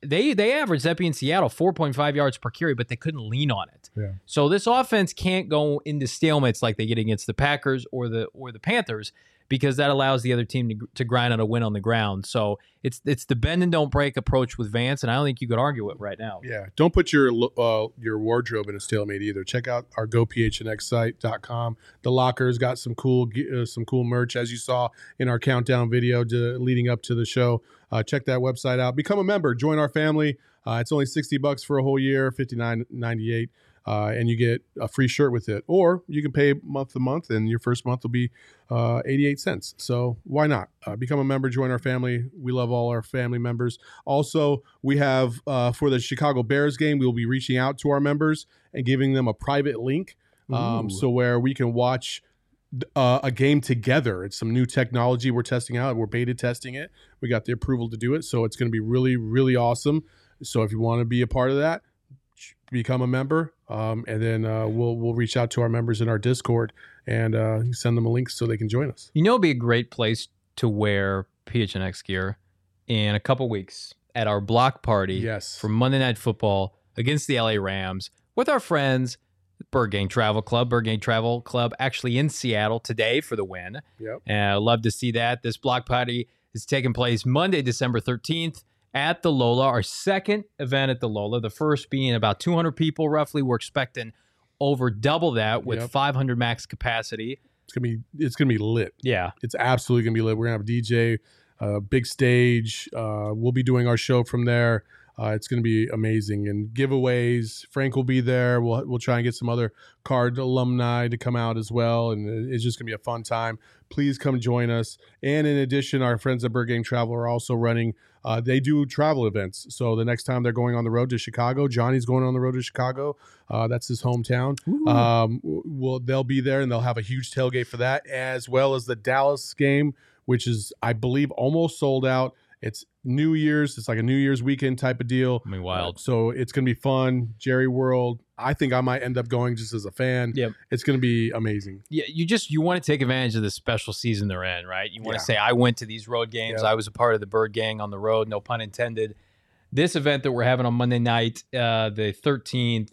They they averaged that in Seattle 4.5 yards per carry, but they couldn't lean on it. Yeah. So this offense can't go into stalemates like they get against the Packers or the or the Panthers because that allows the other team to, to grind on a win on the ground. So it's it's the bend and don't break approach with Vance, and I don't think you could argue it right now. Yeah, don't put your uh, your wardrobe in a stalemate either. Check out our gophnx site.com. The locker's got some cool uh, some cool merch as you saw in our countdown video to, leading up to the show. Uh, check that website out. Become a member. Join our family. Uh, it's only sixty bucks for a whole year, fifty nine ninety eight. Uh, and you get a free shirt with it, or you can pay month to month, and your first month will be uh, 88 cents. So why not uh, become a member, join our family? We love all our family members. Also, we have uh, for the Chicago Bears game, we will be reaching out to our members and giving them a private link, um, so where we can watch uh, a game together. It's some new technology we're testing out. We're beta testing it. We got the approval to do it, so it's going to be really, really awesome. So if you want to be a part of that, become a member, um, and then uh, we'll we'll reach out to our members in our Discord and uh, send them a link so they can join us. You know, it'd be a great place to wear PHNX gear in a couple weeks at our block party Yes. for Monday Night Football against the LA Rams with our friends, Bird Gang Travel Club. Bird Gang Travel Club actually in Seattle today for the win. Yep. And I love to see that. This block party is taking place Monday, December 13th at the Lola, our second event at the Lola. The first being about 200 people roughly. We're expecting over double that with Yep. 500 max capacity. It's gonna be it's gonna be lit. Yeah. It's absolutely gonna be lit. We're gonna have a DJ, a big stage. Uh, we'll be doing our show from there. Uh, it's gonna be amazing and giveaways. Frank will be there. We'll we'll try and get some other card alumni to come out as well, and it's just gonna be a fun time. Please come join us. And in addition, our friends at Bird Gang Travel are also running. Uh, they do travel events. So the next time they're going on the road to Chicago, Johnny's going on the road to Chicago. Uh, that's his hometown. Um, well, they'll be there and they'll have a huge tailgate for that, as well as the Dallas game, which is, I believe, almost sold out. It's New Year's. It's like a New Year's weekend type of deal. I mean, wild. So it's gonna be fun. Jerry World. I think I might end up going just as a fan. Yep. It's gonna be amazing. yeah, you just you want to take advantage of the special season they're in, right? You want Yeah. to say, I went to these road games. Yeah. I was a part of the Bird Gang on the road. No pun intended. This event that we're having on Monday night, uh, the 13th,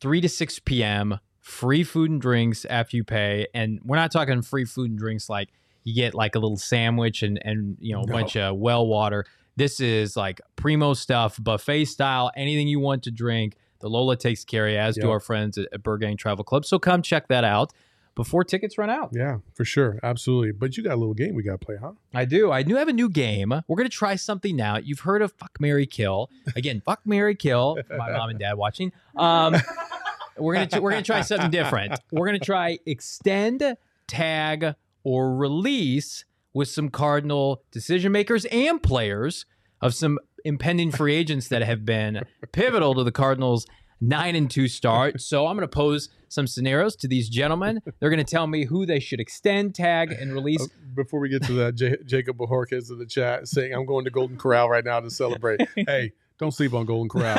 3 to 6 p.m., free food and drinks after you pay. And we're not talking free food and drinks like you get like a little sandwich and, and you know, a No. bunch of well water. This is like primo stuff, buffet style, anything you want to drink. The Lola takes care of as do our friends at, at Bird Gang Travel Club. So come check that out before tickets run out. Yeah, for sure, absolutely. But you got a little game we gotta play, huh? I do. I do have a new game. We're gonna try something now. You've heard of Fuck Mary Kill. Again, Fuck Mary Kill. My *laughs* mom and dad watching. Um, we're gonna we're gonna try something different. We're gonna try extend, tag, or release with some Cardinal decision makers and players of some impending free agents that have been *laughs* pivotal to the Cardinals nine and two start. So I'm going to pose some scenarios to these gentlemen. They're going to tell me who they should extend, tag, and release. Uh, Before we get to that, J- Jacob Bajorquez in the chat saying, "I'm going to Golden Corral right now to celebrate." *laughs* hey, don't sleep on Golden Corral.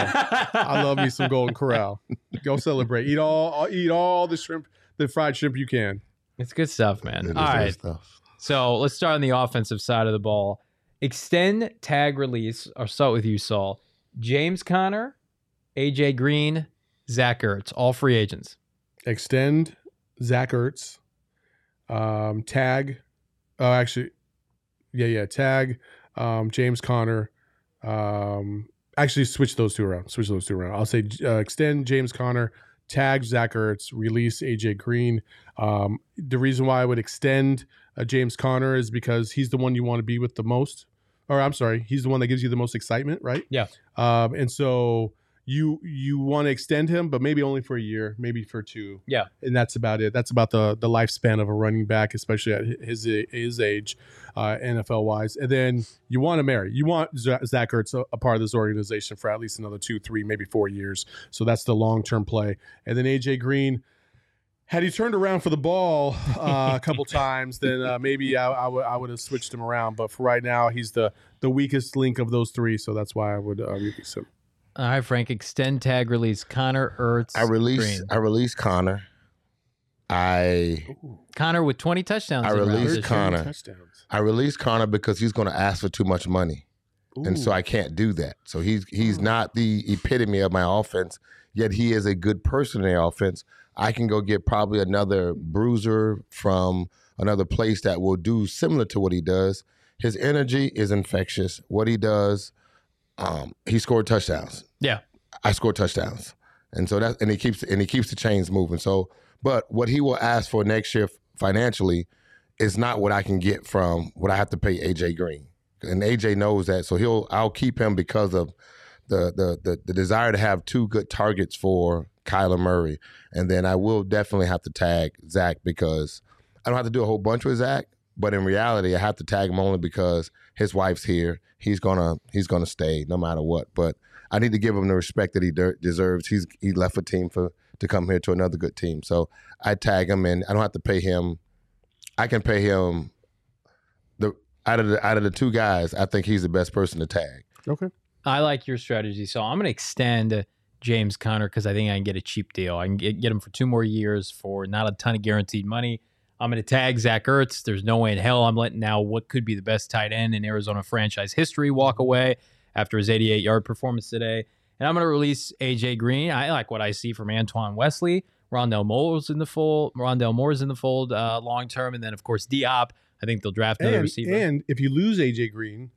I love me some Golden Corral. Go celebrate. Eat all, eat all the shrimp, the fried shrimp you can. It's good stuff, man. It is All good right. stuff. So let's start on the offensive side of the ball. Extend, tag, release. I'll start with you, Saul. James Conner, AJ Green, Zach Ertz, all free agents. Extend Zach Ertz. Um, tag. Oh, actually, yeah, yeah. Tag. Um, James Conner. Um, actually, switch those two around. Switch those two around. I'll say uh, extend James Conner. Tag Zach Ertz. Release AJ Green. Um, the reason why I would extend uh, James Conner is because he's the one you want to be with the most. Or I'm sorry, he's the one that gives you the most excitement, right? Yeah. Um, and so you you want to extend him, but maybe only for a year, maybe for two. Yeah. and that's about it. That's about the the lifespan of a running back, especially at his his age, uh, NFL wise. And then you want to marry. You want Zach Ertz a, a part of this organization for at least another two, three, maybe four years. So that's the long term play. And then AJ Green. Had he turned around for the ball uh, a *laughs* couple times, then uh, maybe I, I would have switched him around. But for right now, he's the the weakest link of those three, so that's why I would uh, release him. All right, Frank. Extend, tag, release. Conner Ertz. I release Green. I release Conner. I Conner with 20 touchdowns. I in round released this Conner. I release Conner because he's going to ask for too much money, and so I can't do that. So he's he's not the epitome of my offense. Yet he is a good person in the offense. I can go get probably another bruiser from another place that will do similar to what he does. His energy is infectious. What he does, um, he scored touchdowns. Yeah. I scored touchdowns, and so that and he keeps and he keeps the chains moving. So, but what he will ask for next year financially is not what I can get from what I have to pay AJ Green, and AJ knows that. So he'll I'll keep him because of the the the, the desire to have two good targets for Kyler Murray, and then I will definitely have to tag Zach because I don't have to do a whole bunch with Zach, but in reality, I have to tag him only because his wife's here. He's gonna he's gonna stay no matter what. But I need to give him the respect that he de- deserves. He's he left a team for to come here to another good team, so I tag him, and I don't have to pay him. I can pay him the out of the out of the two guys. I think he's the best person to tag. Okay. I like your strategy. So I'm going to extend James Conner because I think I can get a cheap deal. I can get, get him for two more years for not a ton of guaranteed money. I'm going to tag Zach Ertz. There's no way in hell I'm letting now what could be the best tight end in Arizona franchise history walk away after his 88 yard performance today. And I'm going to release AJ Green. I like what I see from Antoine Wesley. Rondale Moore's in the fold. Rondale Moore's in the fold uh, long term, and then of course D-Hop. I think they'll draft another And, receiver. and if you lose AJ Green,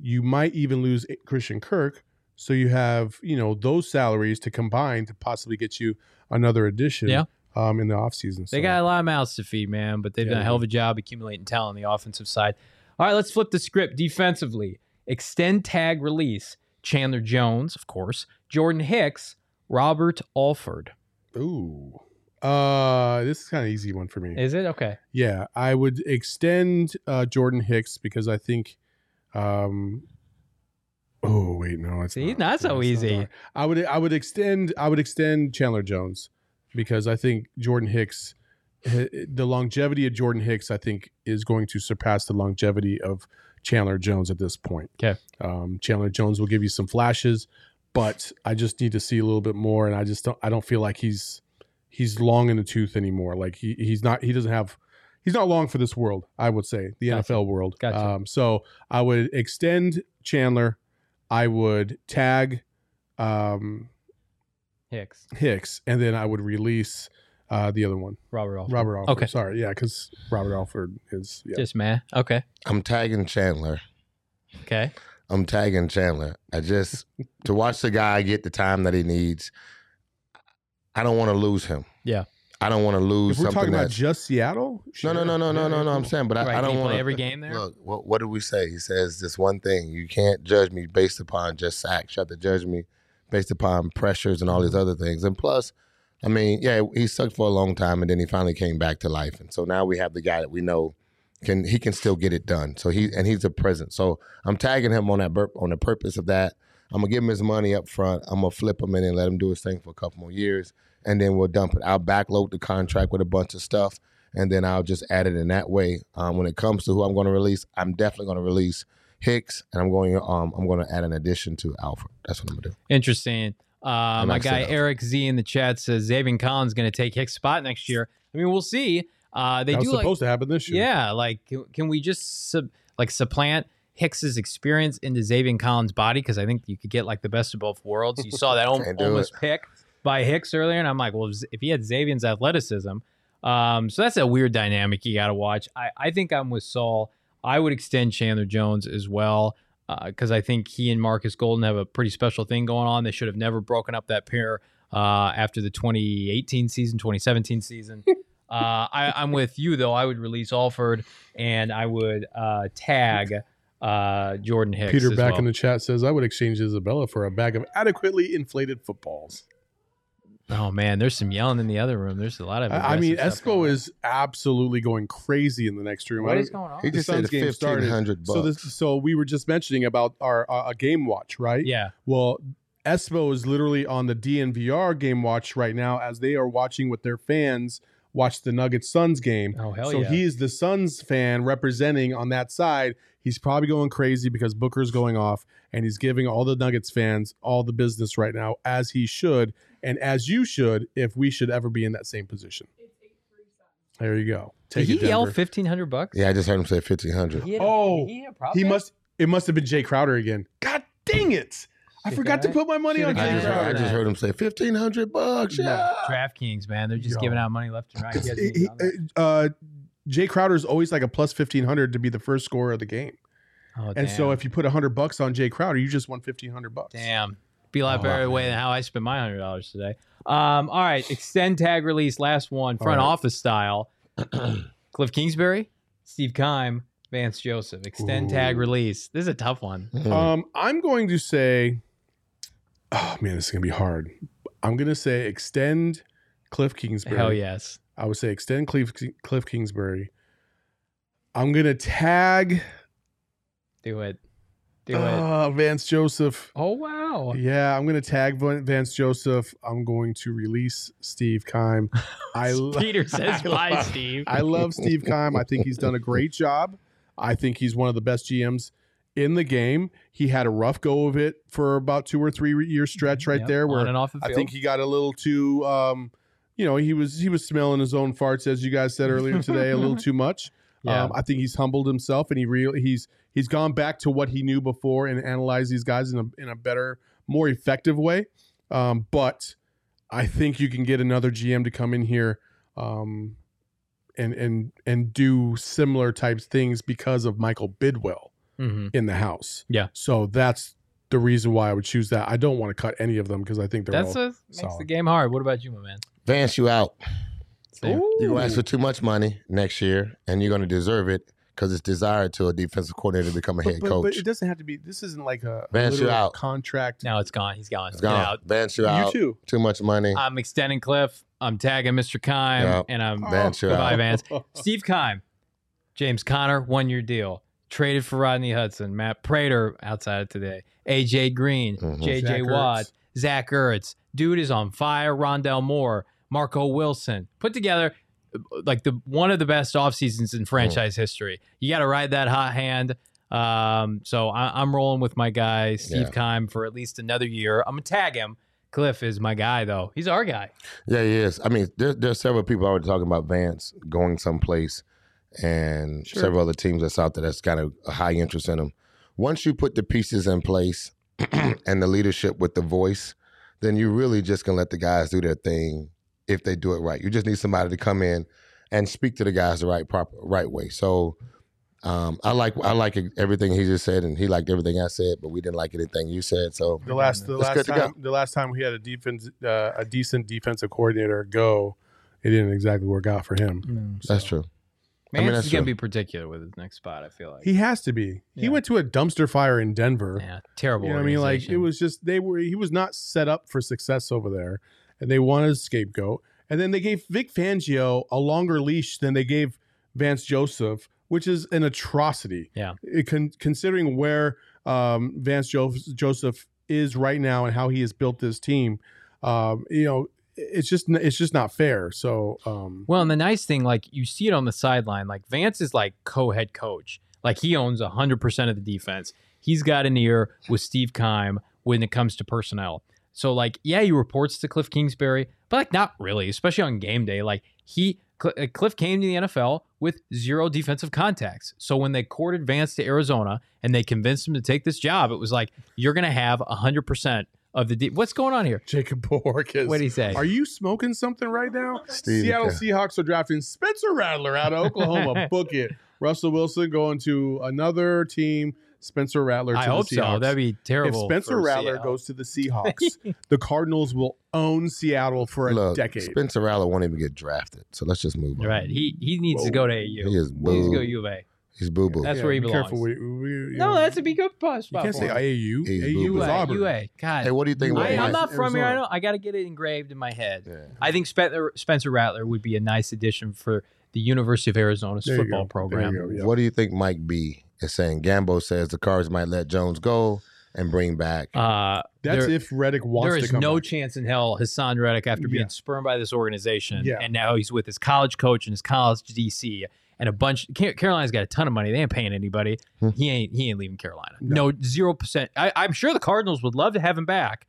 you might even lose Christian Kirk. So you have, you know, those salaries to combine to possibly get you another addition Yeah. um, in the offseason. They got a lot of mouths to feed, man, but they've Yeah, done a hell of a job accumulating talent on the offensive side. All right, let's flip the script defensively. Extend tag release. Chandler Jones, of course. Jordan Hicks, Robert Alford. Ooh. Uh, this is kind of easy one for me. Is it? Okay. Yeah, I would extend uh, Jordan Hicks because I think. Um, oh wait, no, it's See, not. not so easy. hard. I would I would extend I would extend Chandler Jones because I think Jordan Hicks, the longevity of Jordan Hicks, I think is going to surpass the longevity of Chandler Jones at this point. Okay. Um, Chandler Jones will give you some flashes, but I just need to see a little bit more, and I just don't I don't feel like he's he's long in the tooth anymore. Like he he's not he doesn't have he's not long for this world. I would say the Gotcha. NFL world. Gotcha. Um, so I would extend Chandler. I would tag um, Hicks, Hicks, and then I would release uh, the other one, Robert Alford. Robert Alford. Okay. Sorry, yeah, because Robert Alford is yeah. Just man. Okay. I'm tagging Chandler. Okay. I'm tagging Chandler. I just to watch the guy get the time that he needs. I don't want to lose him. Yeah. I don't want to lose If we're something talking about that's just Seattle, no, no, no, no, no, no, no. I'm saying, but I, Right, I can don't play want every game there? Look, what, what did we say? He says this one thing: you can't judge me based upon just sacks. You have to judge me based upon pressures and all these other things. And plus, I mean, yeah, he sucked for a long time, and then he finally came back to life. And so now we have the guy that we know can he can still get it done. So he and he's a present. So I'm tagging him on that burp on the purpose of that. I'm gonna give him his money up front. I'm gonna flip him in and let him do his thing for a couple more years, and then we'll dump it. I'll backload the contract with a bunch of stuff, and then I'll just add it in that way. Um, when it comes to who I'm going to release, I'm definitely going to release Hicks, and I'm going um, I'm going to add an addition to Alford. That's what I'm going to do. Interesting. Uh, my guy. Eric Z in the chat says Zaven Collins going to take Hicks' spot next year. I mean, we'll see. Uh, they that was do like supposed to happen this year. Yeah, like can, can we just sub, like supplant Hicks's experience into Zaven Collins' body? Because I think you could get like the best of both worlds. You saw that *laughs* al- almost pick by Hicks earlier, and I'm like, well, if he had Zaven's athleticism, um, so that's a weird dynamic you got to watch. I, I think I'm with Saul. I would extend Chandler Jones as well because I think he and Marcus Golden have a pretty special thing going on. They should have never broken up that pair uh, after the 2018 season, 2017 season. *laughs* Uh, I, I'm with you though. I would release Alford and I would uh, tag uh, Jordan Hicks. Peter as back well. in the chat says I would exchange Isabella for a bag of adequately inflated footballs. Oh man, there's some yelling in the other room. There's a lot of. I I mean, aggressive stuff Espo is absolutely going crazy in the next room. I What don't- is going on? He The just Suns game started. fifteen hundred bucks. So this, so we were just mentioning about our uh, a game watch, right? Yeah, Well, Espo is literally on the DNVR game watch right now as they are watching with their fans watch the Nuggets Suns game. Oh hell so yeah! he is the Suns fan representing on that side. He's probably going crazy because Booker's going off, and he's giving all the Nuggets fans all the business right now, as he should, and as you should, if we should ever be in that same position. There you go. Did he yell fifteen hundred bucks? yeah, I just heard him say fifteen hundred. Oh, he, had a prop He must. It must have been Jae Crowder again. God dang it! I Should've forgot to put my money on should've I Jay just, got heard, I Crowder. just heard him say fifteen hundred bucks. Yeah. DraftKings, man. They're just Yo. giving out money left and right. He hasn't He- even he- done that. uh, Jae Crowder is always like a plus fifteen hundred to be the first scorer of the game, Oh, and so if you put hundred bucks on Jae Crowder, you just won fifteen hundred bucks. Damn. Be a lot Oh, better way than how I spent my hundred dollars today. Um, all right, extend tag release, last one, front All right. office style. *clears throat* Kliff Kingsbury, Steve Keim, Vance Joseph. Extend tag release. This is a tough one. Hmm. Um, I'm going to say Oh man, this is gonna be hard. I'm gonna say extend Kliff Kingsbury. Hell yes. I would say extend Cliff Kliff Kingsbury. I'm gonna tag Do it. Do it. uh, Vance Joseph. Oh wow. Yeah, I'm gonna tag Vance Joseph. I'm going to release Steve Keim. *laughs* I Peter *laughs* says I bye, love- Steve. I love Steve Keim. I think he's done a great *laughs* job. I think he's one of the best GMs in the game. He had a rough go of it for about two or three year stretch right Yep, there, where on and off the I think he got a little too, um, you know, he was he was smelling his own farts, as you guys said earlier today, a little *laughs* too much. Yeah. Um, I think he's humbled himself, and he real he's he's gone back to what he knew before and analyzed these guys in a in a better, more effective way. Um, but I think you can get another GM to come in here, um, and and and do similar types things because of Michael Bidwill Mhm. in the house. Yeah. So that's the reason why I would choose that. I don't want to cut any of them because I think they're That's all a, makes the game hard. What about you, my man? Vance, you out. You're going to ask for too much money next year, and you're going to deserve it because it's desired to a defensive coordinator to become a But, head but, coach. but it doesn't have to be. This isn't like a Vance, you're out. contract. Now it's gone. He's gone. it's Get gone. out. Vance, you're you out. too. Too much money. I'm extending Kliff. I'm tagging Mr. Keim, Yeah. and I'm Vance, you're goodbye, out. Vance. *laughs* Steve Keim, James Conner, one year deal. Traded for Rodney Hudson, Matt Prater outside of today, AJ Green, Mhm. JJ Zach Watt, Ertz. Zach Ertz. Dude is on fire. Rondale Moore, Marco Wilson. Put together like the one of the best off seasons in franchise history. You got to ride that hot hand. Um, so I, I'm rolling with my guy Steve Yeah. Keim for at least another year. I'm gonna tag him. Kliff is my guy though. He's our guy. Yeah, he is. I mean, there, there's several people already talking about Vance going someplace, and Sure. several other teams that's out there that's got a, a high interest in him. Once you put the pieces in place *clears throat* and the leadership with the voice, then you really just can let the guys do their thing if they do it right. You just need somebody to come in and speak to the guys the right proper right way. So. Um, I like I like everything he just said, and he liked everything I said, but we didn't like anything you said. So The last the last good to go. time the last time we had a defense uh, a decent defensive coordinator go, it didn't exactly work out for him. that's true. I Man, mean, is that's gonna true. be particular with his next spot. I feel like. He has to be. He went to a dumpster fire in Denver. yeah, terrible. You know what I mean? Like it was just they were he was not set up for success over there, and they wanted a scapegoat. And then they gave Vic Fangio a longer leash than they gave Vance Joseph, which is an atrocity. Yeah. It con- considering where um, Vance jo- Joseph is right now and how he has built this team, um, you know, it's just it's just not fair. So um, Well, and the nice thing, like you see it on the sideline, like Vance is like co-head coach. Like he owns hundred percent of the defense. He's got an ear with Steve Keim when it comes to personnel. So like, yeah, he reports to Kliff Kingsbury, but like not really, especially on game day. Like he Cl- uh, Kliff came to the NFL with zero defensive contacts. So when they courted Vance to Arizona and they convinced him to take this job, it was like you're gonna have hundred percent of the. De- What's going on here? Jacob Bork is. What do you say? Are you smoking something right now? Steve, Seattle okay. Seahawks are drafting Spencer Rattler out of Oklahoma. *laughs* Book it. Russell Wilson going to another team. Spencer Rattler. To I the hope so. Seahawks. That'd be terrible. if. Spencer Rattler Seattle. goes to the Seahawks, *laughs* the Cardinals will own Seattle for a Look, decade. Spencer Rattler won't even get drafted. So let's just move on. Right. He he needs to go to AU. He is He needs to go boo. to U of A. He's boo boo. That's where he be belongs. Careful. We, we, you No, know, that's a big good spot. You can't say for. AAU. He's AAU boo-boo. was Auburn. UA. God. Hey, what do you think? About I, I'm not from here. I Arizona. don't. I got to get it engraved in my head. Yeah. I think Spencer, Spencer Rattler would be a nice addition for the University of Arizona's There football program. There you go. Yeah. What do you think Mike B is saying? Gambo says the Cards might let Jones go and bring back. Uh, That's there, if Reddick wants there to is come no back. chance in hell Haason Reddick, after being Yeah. spurned by this organization, Yeah. and now he's with his college coach and his college DC and a bunch. Carolina's got a ton of money. They ain't paying anybody. Hmm. He ain't. He ain't leaving Carolina. No zero percent. I, I'm sure the Cardinals would love to have him back.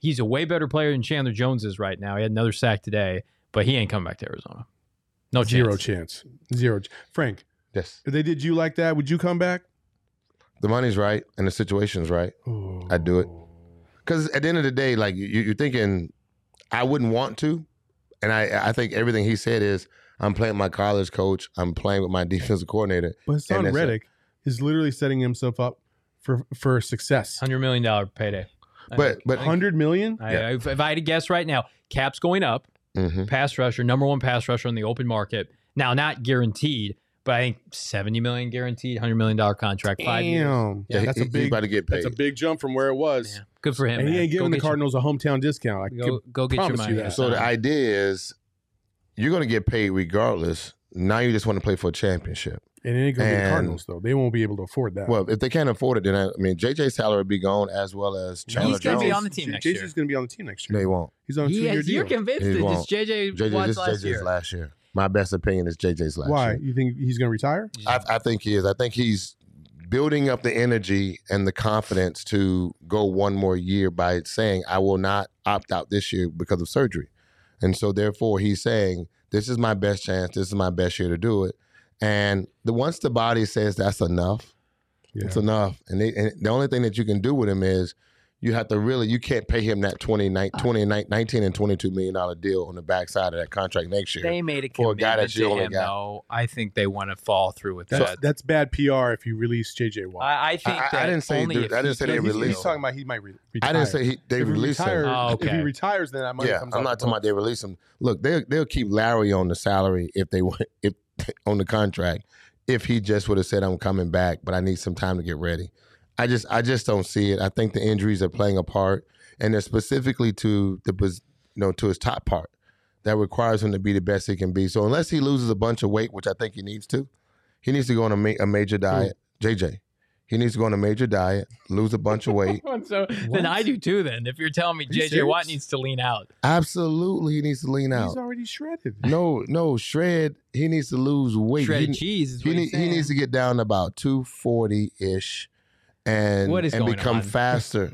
He's a way better player than Chandler Jones is right now. He had another sack today, but he ain't coming back to Arizona. No Zero chance. chance. Zero. Frank, yes, if they did you like that, would you come back? the money's right and the situation's right. I'd do it. Because at the end of the day, like you, you're thinking, I wouldn't want to, and I I think everything he said is I'm playing my college coach. I'm playing with my *laughs* defensive coordinator. But Haason. Reddick is literally setting himself up for for success. Hundred million dollar payday. But think- but Hundred million. I, Yeah. if, if I had to guess right now, Cap's going up. Mhm. Pass rusher, number one pass rusher on the open market. Now, not guaranteed, but I think seventy million guaranteed, hundred million dollar contract, five years. Damn. Yeah, that's he, a big about to get paid. that's a big jump from where it was. Yeah, good for him. And he man. ain't Go giving the get your- Cardinals a hometown discount. I Go, go get your promise money. you so the idea is you're going to get paid regardless. Now you just want to play for a championship. And it ain't gonna be the Cardinals though. They won't be able to afford that. Well, if they can't afford it, then I, I mean JJ's salary would be gone as well as Chandler He's gonna be on the team next JJ's year. gonna be on the team next year. They year. won't. He's on a two year deal. you're convinced that won't. it's JJ, JJ, Watt's this last JJ's year. last year. My best opinion is JJ's last Why? year. You think he's gonna retire? I, I think he is. I think he's building up the energy and the confidence to go one more year by saying, I will not opt out this year because of surgery. And so, therefore, he's saying, This is my best chance. This is my best year to do it. And the once the body says that's enough, Yeah. it's enough. And, they, and the only thing that you can do with him is you have to really, you can't pay him that 20, uh. 20 19 and $22 million deal on the backside of that contract next year. They made a For a guy that you only him, got. though. I think they want to fall through with That's, that. that's bad PR if you release JJ Watt. I, I think I- I didn't say only do- if I didn't he say they can- he's, release talking about he might re- retire. I didn't say he, they if he released him. Oh, If he retires, then that money Yeah, comes I'm not talking about they release him. Look, they'll they'll keep Larry on the salary if they want if *laughs* on the contract. If he just would have said I'm coming back, but I need some time to get ready. I just I just don't see it. I think the injuries are playing a part, and they're specifically to the you know to his top part that requires him to be the best he can be. So unless he loses a bunch of weight, which I think he needs to, he needs to go on a, ma- a major diet. JJ, he needs to go on a major diet, lose a bunch of *laughs* weight. so then I do too. Then if you're telling me you JJ Watt needs to lean out, Absolutely, he needs to lean out. He's already shredded. No, no, shred. He needs to lose weight. shredded he, cheese is he, what need, he's he needs to get down to about two forty ish, and What is and become on? *laughs* faster.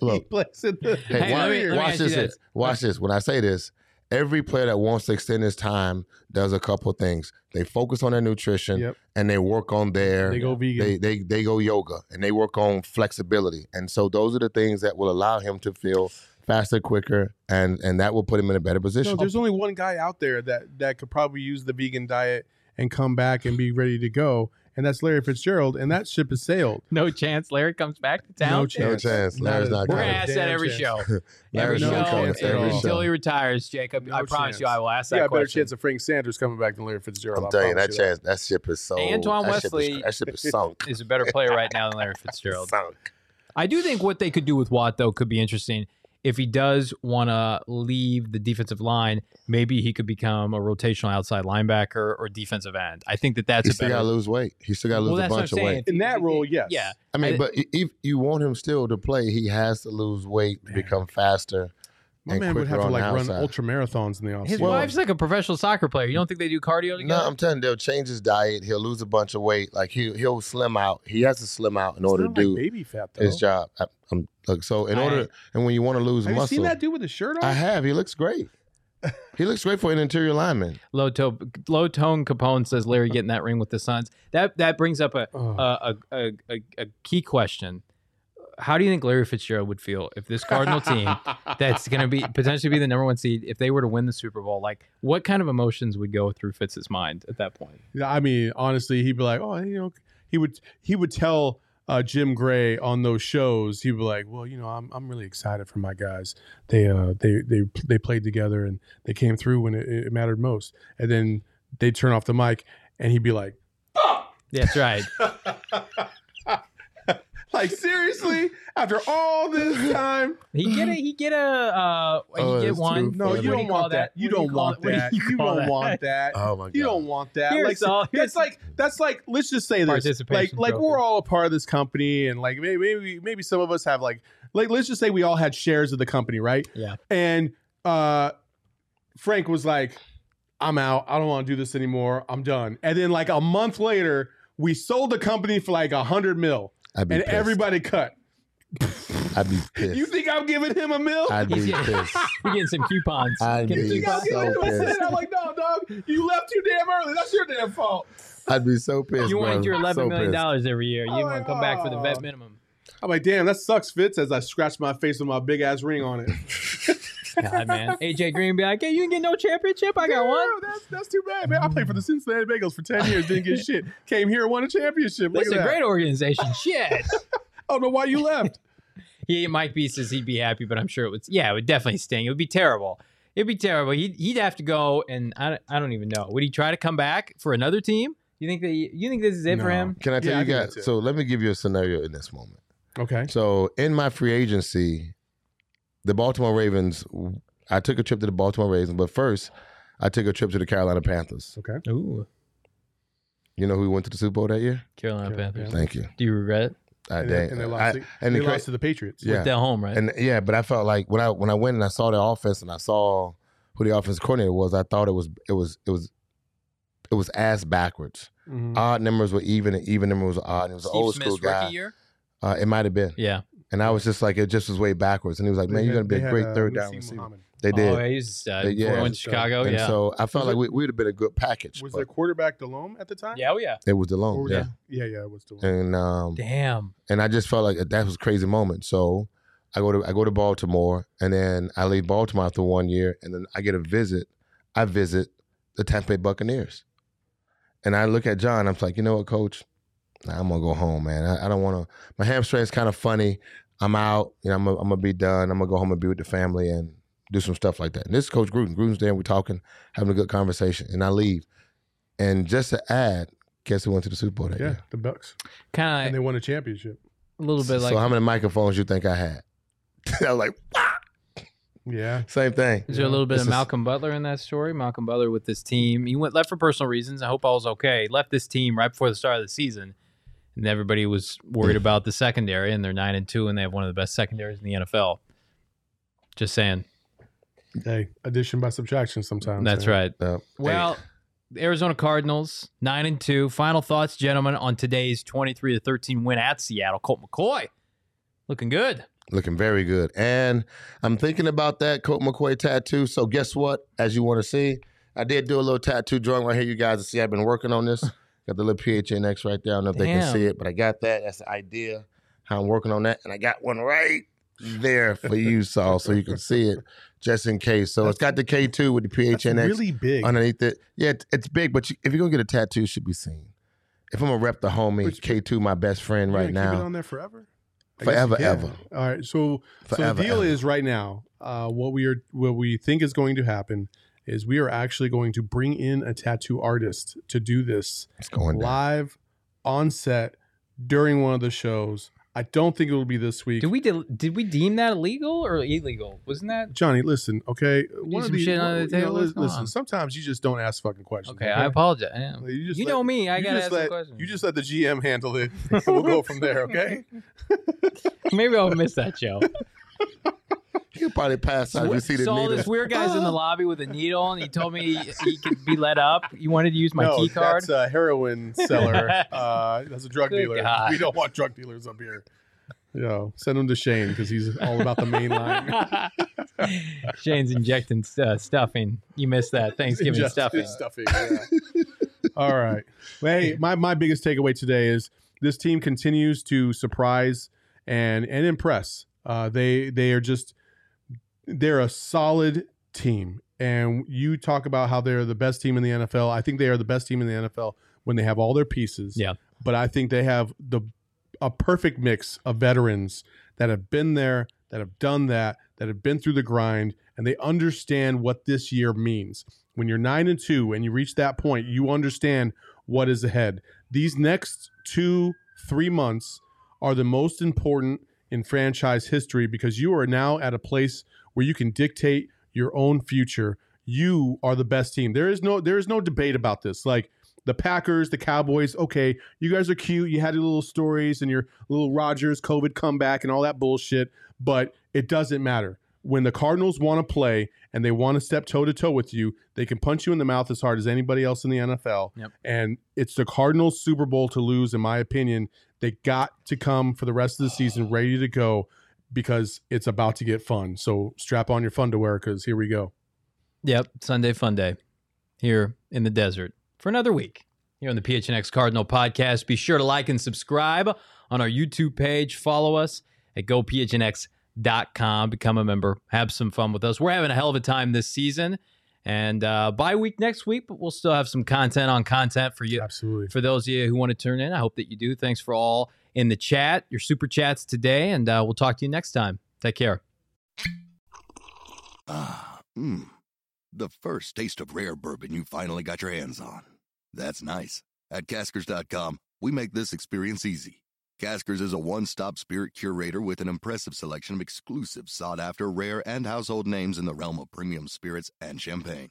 Look. the Hey, on, watch, me- watch this. this. Watch this. When I say this, every player that wants to extend his time does a couple of things. They focus on their nutrition Yep. and they work on their They go vegan. they, they they go yoga and they work on flexibility. And so those are the things that will allow him to feel faster, quicker, and and that will put him in a better No, position. there's only one guy out there that that could probably use the vegan diet and come back and be ready to go, and that's Larry Fitzgerald, and that ship has sailed. no chance Larry comes back to town. No no chance. chance. Not Larry's a- not We're gonna coming. ask that every chance. show. Every Larry's no show, *laughs* not coming. chance and- at until he retires, Jacob. No I promise chance. you, I will ask that question. You got a better chance of Frank Sanders coming back than Larry Fitzgerald. I'm I telling you, that promise chance, that ship is so. Antoine that ship is- Wesley- that ship is sunk. is a better player right now than Larry *laughs* Fitzgerald. sunk. I do think what they could do with Watt though could be interesting. If he does want to leave the defensive line, maybe he could become a rotational outside linebacker or defensive end. I think that that's He a still better. got to lose weight. He still got to lose well, a that's what I'm bunch of weight. In that role, yes. Yeah, I mean, I- but if you want him still to play, he has to lose weight, to become faster. My and man would have to like the run ultra marathons in the office. his offseason. wife's like a professional soccer player. You don't think they do cardio together? No, I'm telling you, they'll change his diet. He'll lose a bunch of weight. Like he he'll slim out. He has to slim out in It's order to not do baby fat though. his job. I, I'm, look, so in I- order, and when you want to lose Have you muscle, seen that dude with his shirt on? I have. He looks great. he looks great for an interior lineman. Low tone, low tone Capone says Larry getting that ring with the Suns. That that brings up a Oh. a, a, a, a key question. How do you think Larry Fitzgerald would feel if this Cardinal team *laughs* that's going to be potentially be the number one seed if they were to win the Super Bowl? Like, what kind of emotions would go through Fitz's mind at that point? Yeah, I mean, honestly, he'd be like, oh, you know, he would he would tell uh, Jim Gray on those shows. He'd be like, well, you know, I'm I'm really excited for my guys. They uh they they they played together and they came through when it, it mattered most. And then they'd turn off the mic and he'd be like, That's right. *laughs* like seriously, after all this time, He get a he get a uh he Oh, get one. no, you do don't want that. You do don't want it? What do that. you You don't want that. Oh my god! You don't want that. Here's like, all- that's here's- like that's like let's just say this. Like Participation like trophy. we're all a part of this company, and like maybe maybe maybe some of us have like like let's just say we all had shares of the company, right? Yeah. And uh, Frank was like, "I'm out. I don't want to do this anymore. I'm done." And then like a month later, we sold the company for like a hundred mil, I'd be and pissed. everybody cut. *laughs* I'd be pissed. You think I'm giving him a mil? I'd be *laughs* getting, pissed. you're getting some coupons. I'd Getting be You think I'm so giving him a pissed. I'm like, no, dog. You left too damn early. That's your damn fault. I'd be so pissed. You want bro. your eleven so million dollars every year. You Oh, want to come back for the vet minimum. I'm like, damn, that sucks, Fitz. As I scratch my face with my big ass ring on it. *laughs* God, man. *laughs* AJ Green be like, hey, you didn't get no championship? I got one. That's that's too bad, man. I played for the Cincinnati Bengals for ten years, didn't get *laughs* shit. Came here, won a championship. Look That's at a that. great organization. *laughs* Shit. I don't know why you left. he, Mike B says he'd be happy, but I'm sure it would. Yeah, it would definitely sting. It would be terrible. It'd be terrible. He'd, he'd have to go, and I, I don't even know. Would he try to come back for another team You think that you, you think this is it for him? Can I tell Yeah, you think guys? So let me give you a scenario in this moment. Okay. So in my free agency, the Baltimore Ravens, I took a trip to the Baltimore Ravens, but first I took a trip to the Carolina Panthers. Okay. Ooh, You know who went to the Super Bowl that year? Carolina Carolina Panthers. Thank you. Do you regret it? I, And, dang- they, and they I- lost. to- and they the cra- lost to the Patriots. Yeah. They're home, right? And yeah, but I felt like when I when I went and I saw the offense and I saw who the offensive coordinator was, I thought it was it was it was it was ass backwards. Mhm. Odd numbers were even, and even numbers were odd. And it was an old Smith's school guy. rookie year. Uh, it might have been. Yeah. And I was just like, it just was way backwards. And he was like, man, you're going to be they a had, great uh, third down receiver. Muhammad. They did. Oh, yeah, he's uh, They- yeah. before I went to Chicago. and yeah. so I felt Was like it- we would have been a good package. Was but their quarterback Delhomme at the time? yeah, oh yeah. it was Or DeLone. was Yeah. it- yeah, yeah, it was Delhomme. And um, Damn. and I just felt like that was a crazy moment. So I go to I go to Baltimore, and then I leave Baltimore after one year, and then I get a visit. I visit the Tampa Bay Buccaneers, and I look at John. I'm like, you know what, Coach? Nah, I'm gonna go home, man. I, I don't want to. My hamstring's kind of funny. I'm out. You know, I'm gonna, I'm gonna be done. I'm gonna go home and be with the family and do some stuff like that. And this is Coach Gruden. Gruden's there. We're talking, having a good conversation, and I leave. And just to add, guess who went to the Super Bowl that Yeah, year? the Bucks, Kind and they won a championship. a little bit like. so how many microphones you think I had? *laughs* I was like, Yeah, same thing. is there a little bit This of is- Malcolm Butler in that story? Malcolm Butler with this team. He went left for personal reasons. I hope all was okay. Left this team right before the start of the season, and everybody was worried about the secondary. And they're nine and two, and they have one of the best secondaries in the NFL. Just saying. hey, addition by subtraction. Sometimes That's man. right. Uh, Well, the Arizona Cardinals nine and two. Final thoughts, gentlemen, on today's twenty-three to thirteen win at Seattle. Colt McCoy looking good. looking very good. And I'm thinking about that Colt McCoy tattoo. So guess what? As you want to see, I did do a little tattoo drawing right here. You guys see I've been working on this. *laughs* Got the little PHNX right there. I don't know if they can see it, but I got that. That's the idea. How I'm working on that. And I got one right there for you, Saul, so you can see it just in case. So it's got the K2 with the That's PHNX really big. underneath it. Yeah, it's, it's big, but you, if you're going to get a tattoo, it should be seen. If I'm going to rep the homie, But- K2, my best friend right gonna Keep it now. on there forever. I Forever, ever. All right. So, so the deal ever. is right now. Uh, what we are, what we think is going to happen is we are actually going to bring in a tattoo artist to do this It's going down. live on set during one of the shows. I don't think it will be this week. Did we de- did we deem that illegal or illegal? Wasn't that Johnny, listen, okay. One of some these, shit under the you know, table? Listen, on? sometimes you just don't ask fucking questions. okay? I apologize. Yeah. You, just You let- know me. I gotta ask let, the question. You just let the GM handle it. and we'll go from there, okay? *laughs* Maybe I'll miss that show. *laughs* He'll probably pass out if you see the Saw needle. this weird guy's in the *laughs* lobby with a needle, and he told me he could be let up. He wanted to use my no, key card. that's a heroin *laughs* seller. uh, that's a drug Good dealer. God. We don't want drug dealers up here. Yo, send him to Shane because he's all about the main line. *laughs* Shane's injecting uh, stuffing. You missed that Thanksgiving Just- stuffing. stuffing, yeah. all right. Well, hey, my, my biggest takeaway today is this team continues to surprise and and impress. Uh, they they are just they're a solid team. And you talk about how they're the best team in the NFL. I think they are the best team in the NFL when they have all their pieces. Yeah. But I think they have the a perfect mix of veterans that have been there, that have done that, that have been through the grind, and they understand what this year means. When you're nine and two and you reach that point, you understand what is ahead. These next two, three months are the most important in franchise history because you are now at a place where you can dictate your own future. You are the best team. There is no there is no debate about this. Like the Packers, the Cowboys, okay, you guys are cute. You had your little stories and your little Rodgers COVID comeback and all that bullshit, but it doesn't matter. When the Cardinals want to play and they want to step toe to toe with you, they can punch you in the mouth as hard as anybody else in the NFL. Yep. And it's the Cardinals Super Bowl to lose, in my opinion. They got to come for the rest of the season ready to go because it's about to get fun. So strap on your fun to wear because here we go. Yep, Sunday Fun Day here in the desert for another week here on the PHNX Cardinal podcast. Be sure to like and subscribe on our YouTube page. Follow us at gophnx.com. Become a member. Have some fun with us. We're having a hell of a time this season. And uh, bye week next week, but we'll still have some content on content for you. Absolutely. For those of you who want to turn in, I hope that you do. Thanks for all in the chat, your super chats today, and uh, we'll talk to you next time. Take care. Ah, mmm. The first taste of rare bourbon you finally got your hands on. That's nice. At Caskers.com, we make this experience easy. Caskers is a one stop spirit curator with an impressive selection of exclusive, sought after, rare, and household names in the realm of premium spirits and champagne.